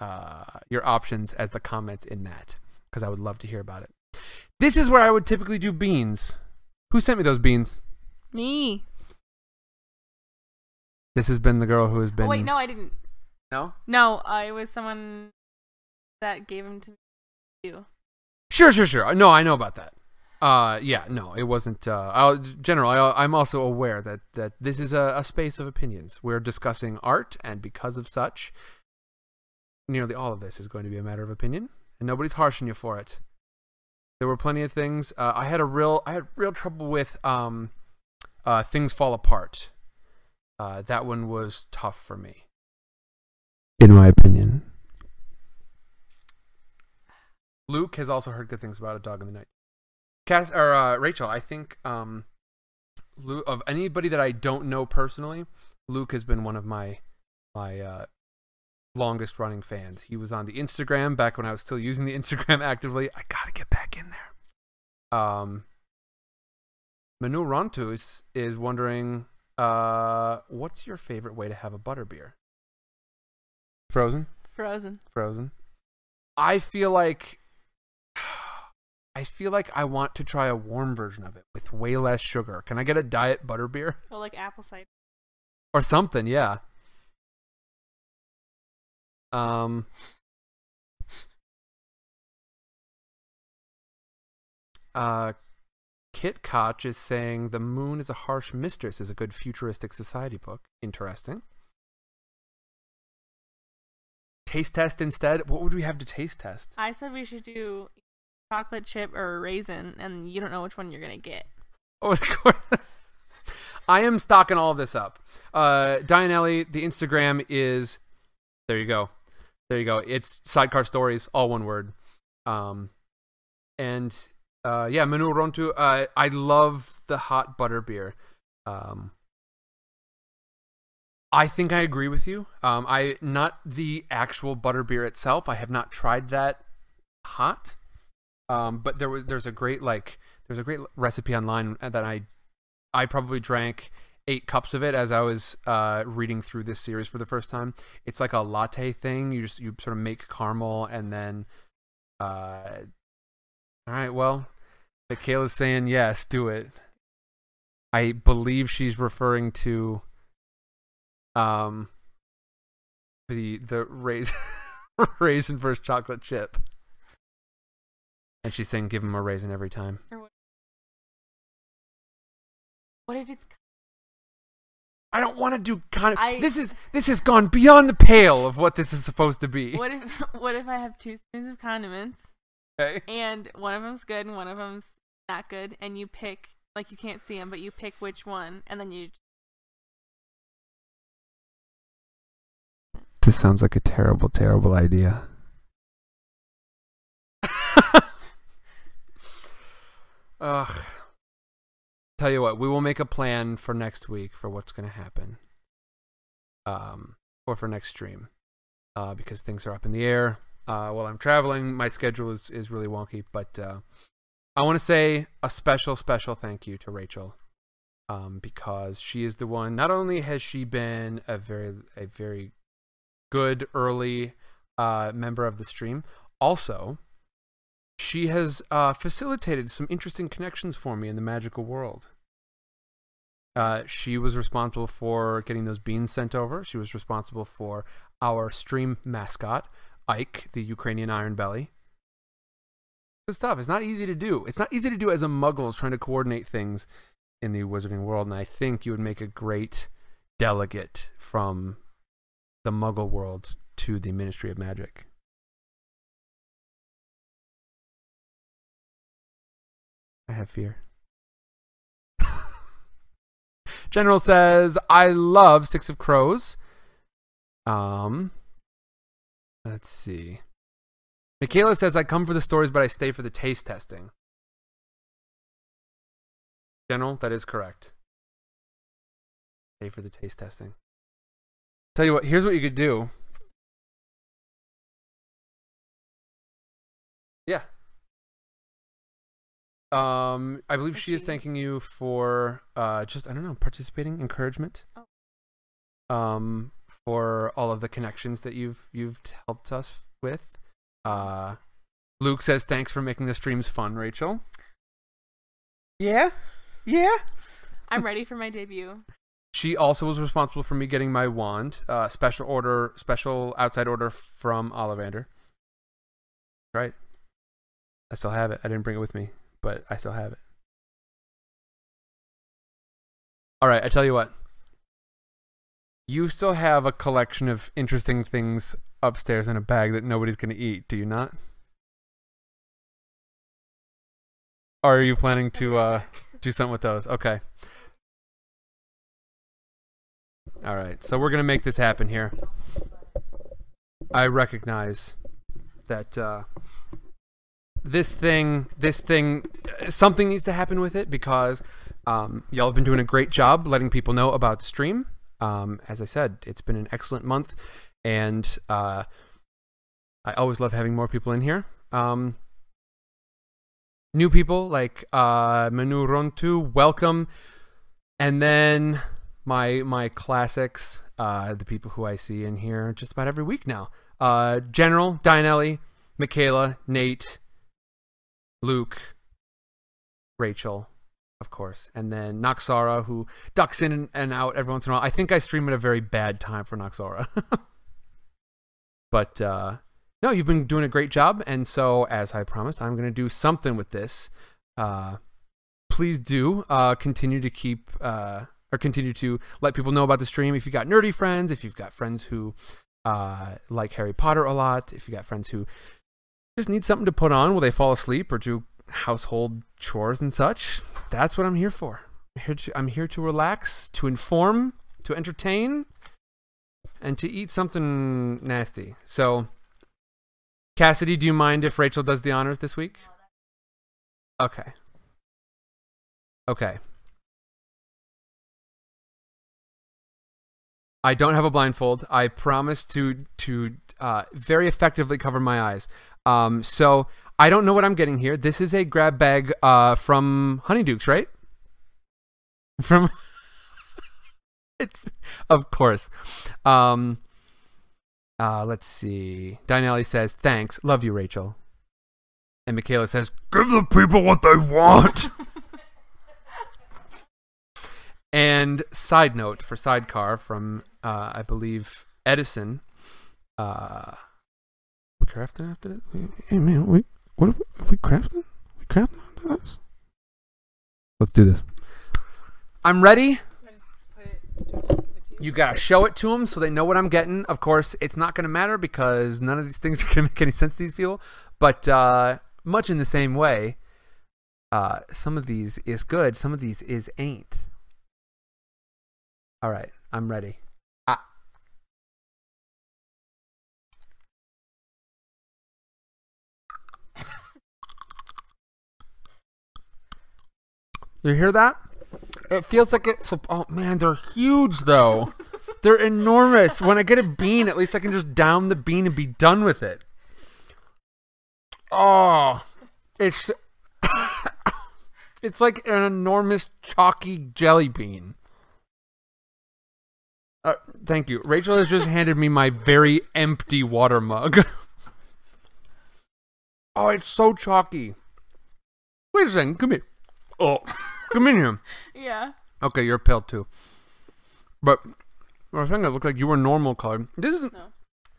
uh your options as the comments in that because I would love to hear about it. This is where I would typically do beans. Who sent me those beans?
Me.
This has been the girl who has been.
Oh, wait, no, I didn't.
No.
No, uh, it was someone that gave him to you.
Sure, sure, sure. No, I know about that. Uh, yeah, no, it wasn't. Uh, I'll, general, I, I'm also aware that that this is a, a space of opinions. We're discussing art, and because of such, nearly all of this is going to be a matter of opinion, and nobody's harshing you for it. There were plenty of things. Uh, I had a real, I had real trouble with um, uh, things fall apart. Uh, that one was tough for me, in my opinion. Luke has also heard good things about A Dog in the Night. Cass or uh, Rachel, I think um, Luke, of anybody that I don't know personally, Luke has been one of my my uh, longest running fans. He was on the Instagram back when I was still using the Instagram actively. I gotta get back in there. Um, Manu Rontu is, is wondering, uh, what's your favorite way to have a butterbeer? Frozen.
Frozen.
Frozen. I feel like I feel like I want to try a warm version of it with way less sugar. Can I get a diet butterbeer
Well, like apple cider.
or something? Yeah. Um. Uh, Kit Koch is saying the moon is a harsh mistress is a good futuristic society book. Interesting. Taste test instead. What would we have to taste test?
I said we should do chocolate chip or a raisin, and you don't know which one you're gonna get.
Oh, of course. I am stocking all of this up. Uh, Dianelli, the Instagram is there. You go, there you go. It's sidecar stories, all one word. Um, and uh, yeah, Manu Rontu. Uh, I love the hot butter beer. Um, I think I agree with you. Um, I not the actual butter beer itself. I have not tried that hot. Um, but there was there's a great like there's a great recipe online that I I probably drank eight cups of it as I was uh, reading through this series for the first time. It's like a latte thing. You just you sort of make caramel and then uh, All right, well, Michaela's saying yes, do it. I believe she's referring to um the the raisin raisin versus chocolate chip. And she's saying give him a raisin every time.
What if it's
I don't want to do kind of
I-
this is this has gone beyond the pale of what this is supposed to be.
what if what if I have two spoons of condiments
Okay.
and one of them's good and one of them's not good and you pick like you can't see them but you pick which one and then you
This sounds like a terrible, terrible idea. Ugh. Tell you what, we will make a plan for next week for what's going to happen. Um, or for next stream. Uh, because things are up in the air. Uh, while I'm traveling, my schedule is, is really wonky. But uh, I want to say a special, special thank you to Rachel. Um, because she is the one. Not only has she been a very, a very good early uh, member of the stream. Also, she has uh, facilitated some interesting connections for me in the magical world. Uh, she was responsible for getting those beans sent over. She was responsible for our stream mascot, Ike, the Ukrainian Iron Belly. Good stuff. It's not easy to do. It's not easy to do as a muggle trying to coordinate things in the wizarding world. And I think you would make a great delegate from the Muggle world to the Ministry of Magic. I have fear. General says, I love Six of Crows. Um, let's see. Michaela says, I come for the stories, but I stay for the taste testing. General, that is correct. Stay for the taste testing. Tell you what, here's what you could do. Yeah. Um, I believe she is thanking you for uh just I don't know, participating, encouragement.
Oh.
Um for all of the connections that you've you've helped us with. Uh Luke says thanks for making the streams fun, Rachel. Yeah. Yeah.
I'm ready for my debut.
She also was responsible for me getting my wand, uh, special order, special outside order from Ollivander. Right. I still have it. I didn't bring it with me, but I still have it. All right, I tell you what. You still have a collection of interesting things upstairs in a bag that nobody's going to eat, do you not? Or are you planning to uh, do something with those? Okay. All right, so we're gonna make this happen here. I recognize that uh, this thing, this thing, something needs to happen with it because um, y'all have been doing a great job letting people know about the stream. Um, as I said, it's been an excellent month, and uh, I always love having more people in here. Um, new people like uh, Manu Rontu, welcome, and then my my classics, uh, the people who I see in here just about every week now. Uh, General, Dianelli, Michaela, Nate, Luke, Rachel, of course, and then Noxara, who ducks in and, out every once in a while. I think I stream at a very bad time for Noxara. but uh, no, you've been doing a great job, and so as I promised, I'm going to do something with this. Uh, please do uh, continue to keep uh, or continue to let people know about the stream. If you've got nerdy friends, if you've got friends who uh, like Harry Potter a lot, if you got friends who just need something to put on while they fall asleep or do household chores and such, that's what I'm here for. I'm here to, I'm here to relax, to inform, to entertain, and to eat something nasty. So, Cassidy, do you mind if Rachel does the honors this week? Okay. Okay. I don't have a blindfold. I promise to to uh, very effectively cover my eyes. Um, so I don't know what I'm getting here. This is a grab bag uh, from Honeydukes, right? From it's of course. Um, uh, let's see. Dinelli says thanks. Love you, Rachel. And Michaela says,
Give the people what they want.
And side note for sidecar from uh, I believe Edison. Uh, we crafting after this? Hey man, we what are we, are we crafting? We crafting after this? Let's do this. I'm ready. You gotta show it to them so they know what I'm getting. Of course, it's not gonna matter because none of these things are gonna make any sense to these people. But uh, much in the same way, uh, some of these is good, some of these is ain't. All right, I'm ready. Ah. You hear that? It feels like it's. Oh man, they're huge though. they're enormous. When I get a bean, at least I can just down the bean and be done with it. Oh, it's it's like an enormous chalky jelly bean. Uh, thank you. Rachel has just handed me my very empty water mug. oh, it's so chalky. Wait a second. Come here. Oh, come in here.
Yeah.
Okay, you're pale too. But I was thinking it looked like you were normal colored. This isn't.
No.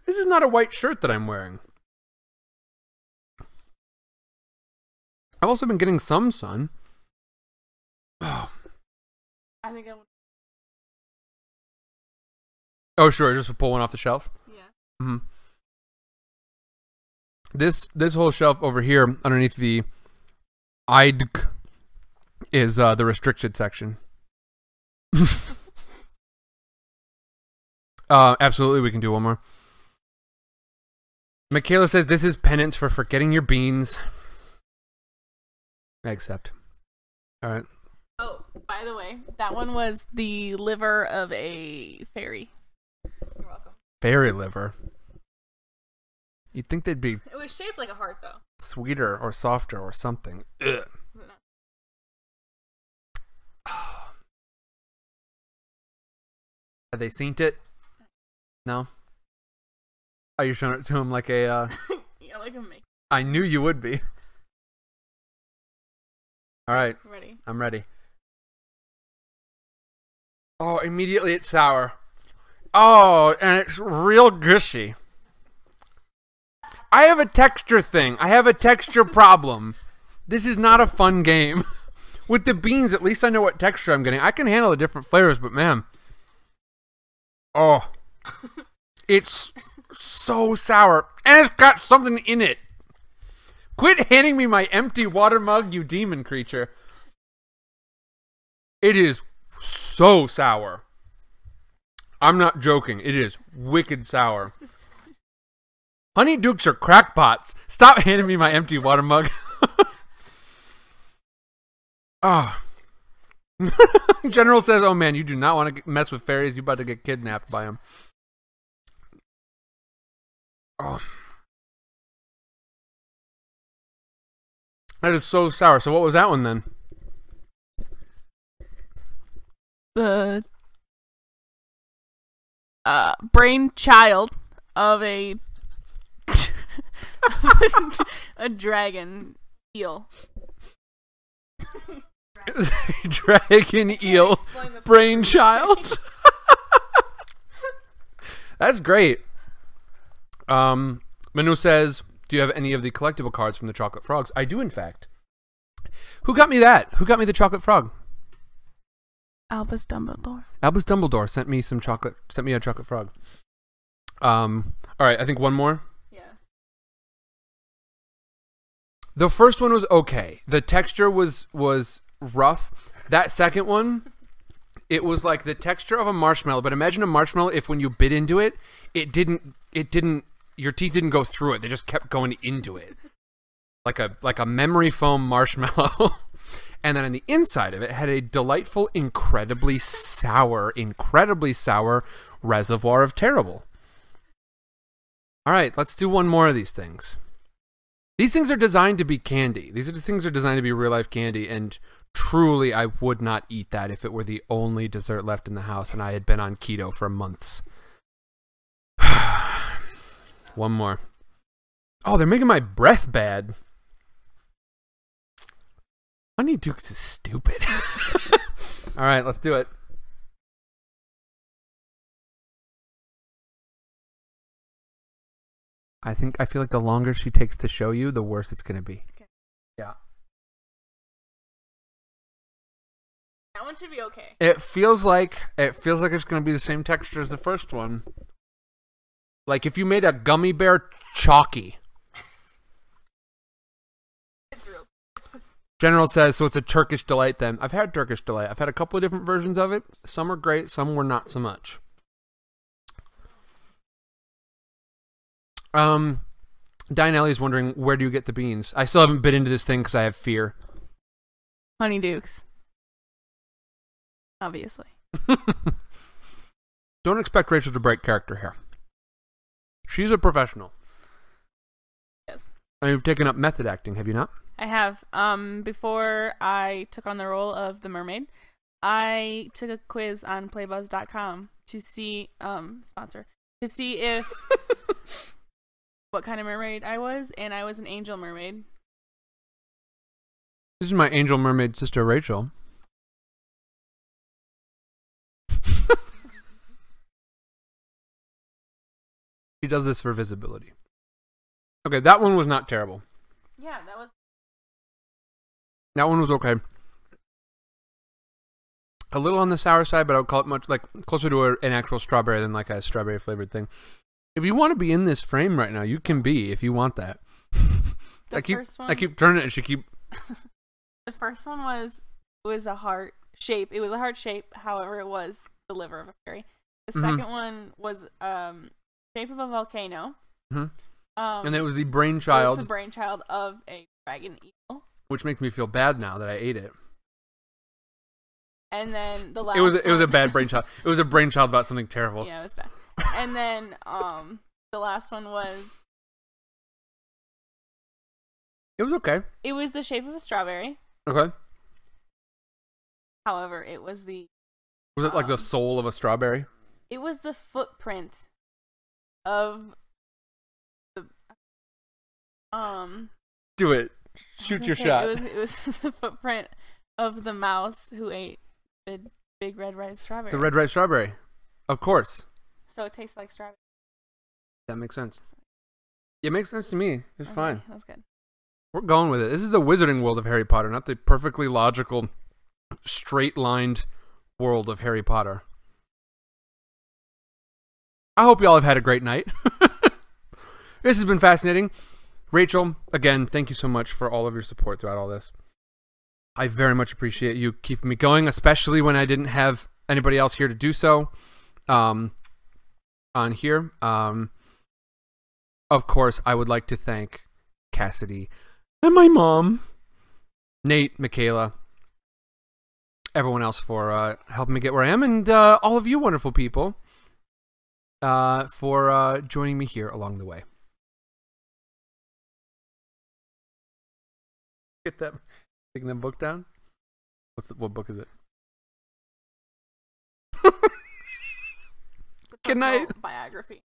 This is not a white shirt that I'm wearing. I've also been getting some sun. Oh,
I think I would.
oh sure, just pull one off the shelf.
Yeah.
hmm This this whole shelf over here underneath the IDK is uh, the restricted section. uh, absolutely, we can do one more. Michaela says this is penance for forgetting your beans. I accept. All right.
Oh, by the way, that one was the liver of a fairy. You're welcome.
Fairy liver. You'd think they'd be
It was shaped like a heart, though.
sweeter or softer or something. Ugh. Have they seen it? No. Are you showing it to him like a? Uh,
yeah, like a make.
I knew you would be. All right,
Ready?
I'm ready. Oh, immediately it's sour. Oh, and it's real gushy. I have a texture thing. I have a texture problem. This is not a fun game. With the beans, at least I know what texture I'm getting. I can handle the different flavors, but man. Oh. It's so sour. And it's got something in it. Quit handing me my empty water mug, you demon creature. It is so sour. I'm not joking. It is wicked sour. Honeydukes are crackpots. Stop handing me my empty water mug. Ah. General says, "Oh man, you do not want to mess with fairies. You're about to get kidnapped by them." Oh. That is so sour. So what was that one then?
The uh, brainchild of a a dragon eel.
Dragon eel brainchild. That's great. Um, Manu says, "Do you have any of the collectible cards from the Chocolate Frogs?" I do, in fact. Who got me that? Who got me the chocolate frog?
Albus Dumbledore.
Albus Dumbledore sent me some chocolate. Sent me a chocolate frog. Um. All right. I think one more.
Yeah.
The first one was okay. The texture was was rough. That second one, it was like the texture of a marshmallow. But imagine a marshmallow if when you bit into it, it didn't it didn't your teeth didn't go through it. They just kept going into it. Like a like a memory foam marshmallow. and then on the inside of it had a delightful, incredibly sour, incredibly sour reservoir of terrible. All right, let's do one more of these things. These things are designed to be candy. These are the things are designed to be real life candy, and truly, I would not eat that if it were the only dessert left in the house and I had been on keto for months. One more. Oh, they're making my breath bad. Honeydukes is stupid. All right, let's do it. I think I feel like the longer she takes to show you, the worse it's going to be.
That one should be okay.
It feels like it feels like it's going to be the same texture as the first one. Like if you made a gummy bear chalky.
It's real.
General says so. It's a Turkish delight. Then I've had Turkish delight. I've had a couple of different versions of it. Some are great. Some were not so much. Um, Diane Ellie is wondering where do you get the beans? I still haven't bit into this thing because I have fear.
Honeydukes. Obviously.
Don't expect Rachel to break character here. She's a professional.
Yes.
And you've taken up method acting, have you not?
I have. Um, before I took on the role of the mermaid, I took a quiz on playbuzz.com to see um sponsor to see if what kind of mermaid I was, and I was an angel mermaid.
This is my angel mermaid sister Rachel. She does this for visibility. Okay, that one was not terrible.
Yeah, that was.
That one was okay. A little on the sour side, but I would call it much like closer to a, an actual strawberry than like a strawberry flavored thing. If you want to be in this frame right now, you can be if you want that.
The
I keep
first one.
I keep turning it and she keep
The first one was was a heart shape. It was a heart shape. However, it was the liver of a fairy. The
Mhm.
second one was um shape of a volcano.
Mhm.
Um,
and it was the
it was
brainchild,
the brainchild of a dragon eagle.
which makes me feel bad now that I ate it.
And then the last
It was it was a bad brainchild. It was a brainchild about something terrible.
Yeah, it was bad. And then um the last one was
It was okay.
it was the shape of a strawberry.
Okay.
However, it was the
Was it like the
Um,
soul of a strawberry?
it was the footprint of the um
Do it. Shoot your
say,
shot.
It was it was the footprint of the mouse who ate the big red ripe strawberry.
the red ripe strawberry. Of course.
So it tastes like strawberry.
That makes sense. It makes sense to me. It's
Okay,
fine.
That's good.
We're going with it. This is the wizarding world of Harry Potter, not the perfectly logical, straight lined world of Harry Potter. I hope you all have had a great night. this has been fascinating. Rachel, again, thank you so much for all of your support throughout all this. I very much appreciate you keeping me going, especially when I didn't have anybody else here to do so. Um, on here. Um, of course, I would like to thank Cassidy and my mom, Nate, Michaela, everyone else for uh, helping me get where I am, and uh, all of you wonderful people uh, for uh, joining me here along the way. Get that, taking that book down. What's the, what book is it? Good night.
Biography.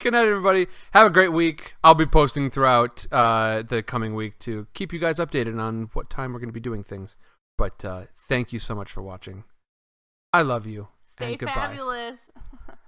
Good night, everybody. Have a great week. I'll be posting throughout uh, the coming week to keep you guys updated on what time we're going to be doing things. But uh, thank you so much for watching. I love you.
Stay fabulous.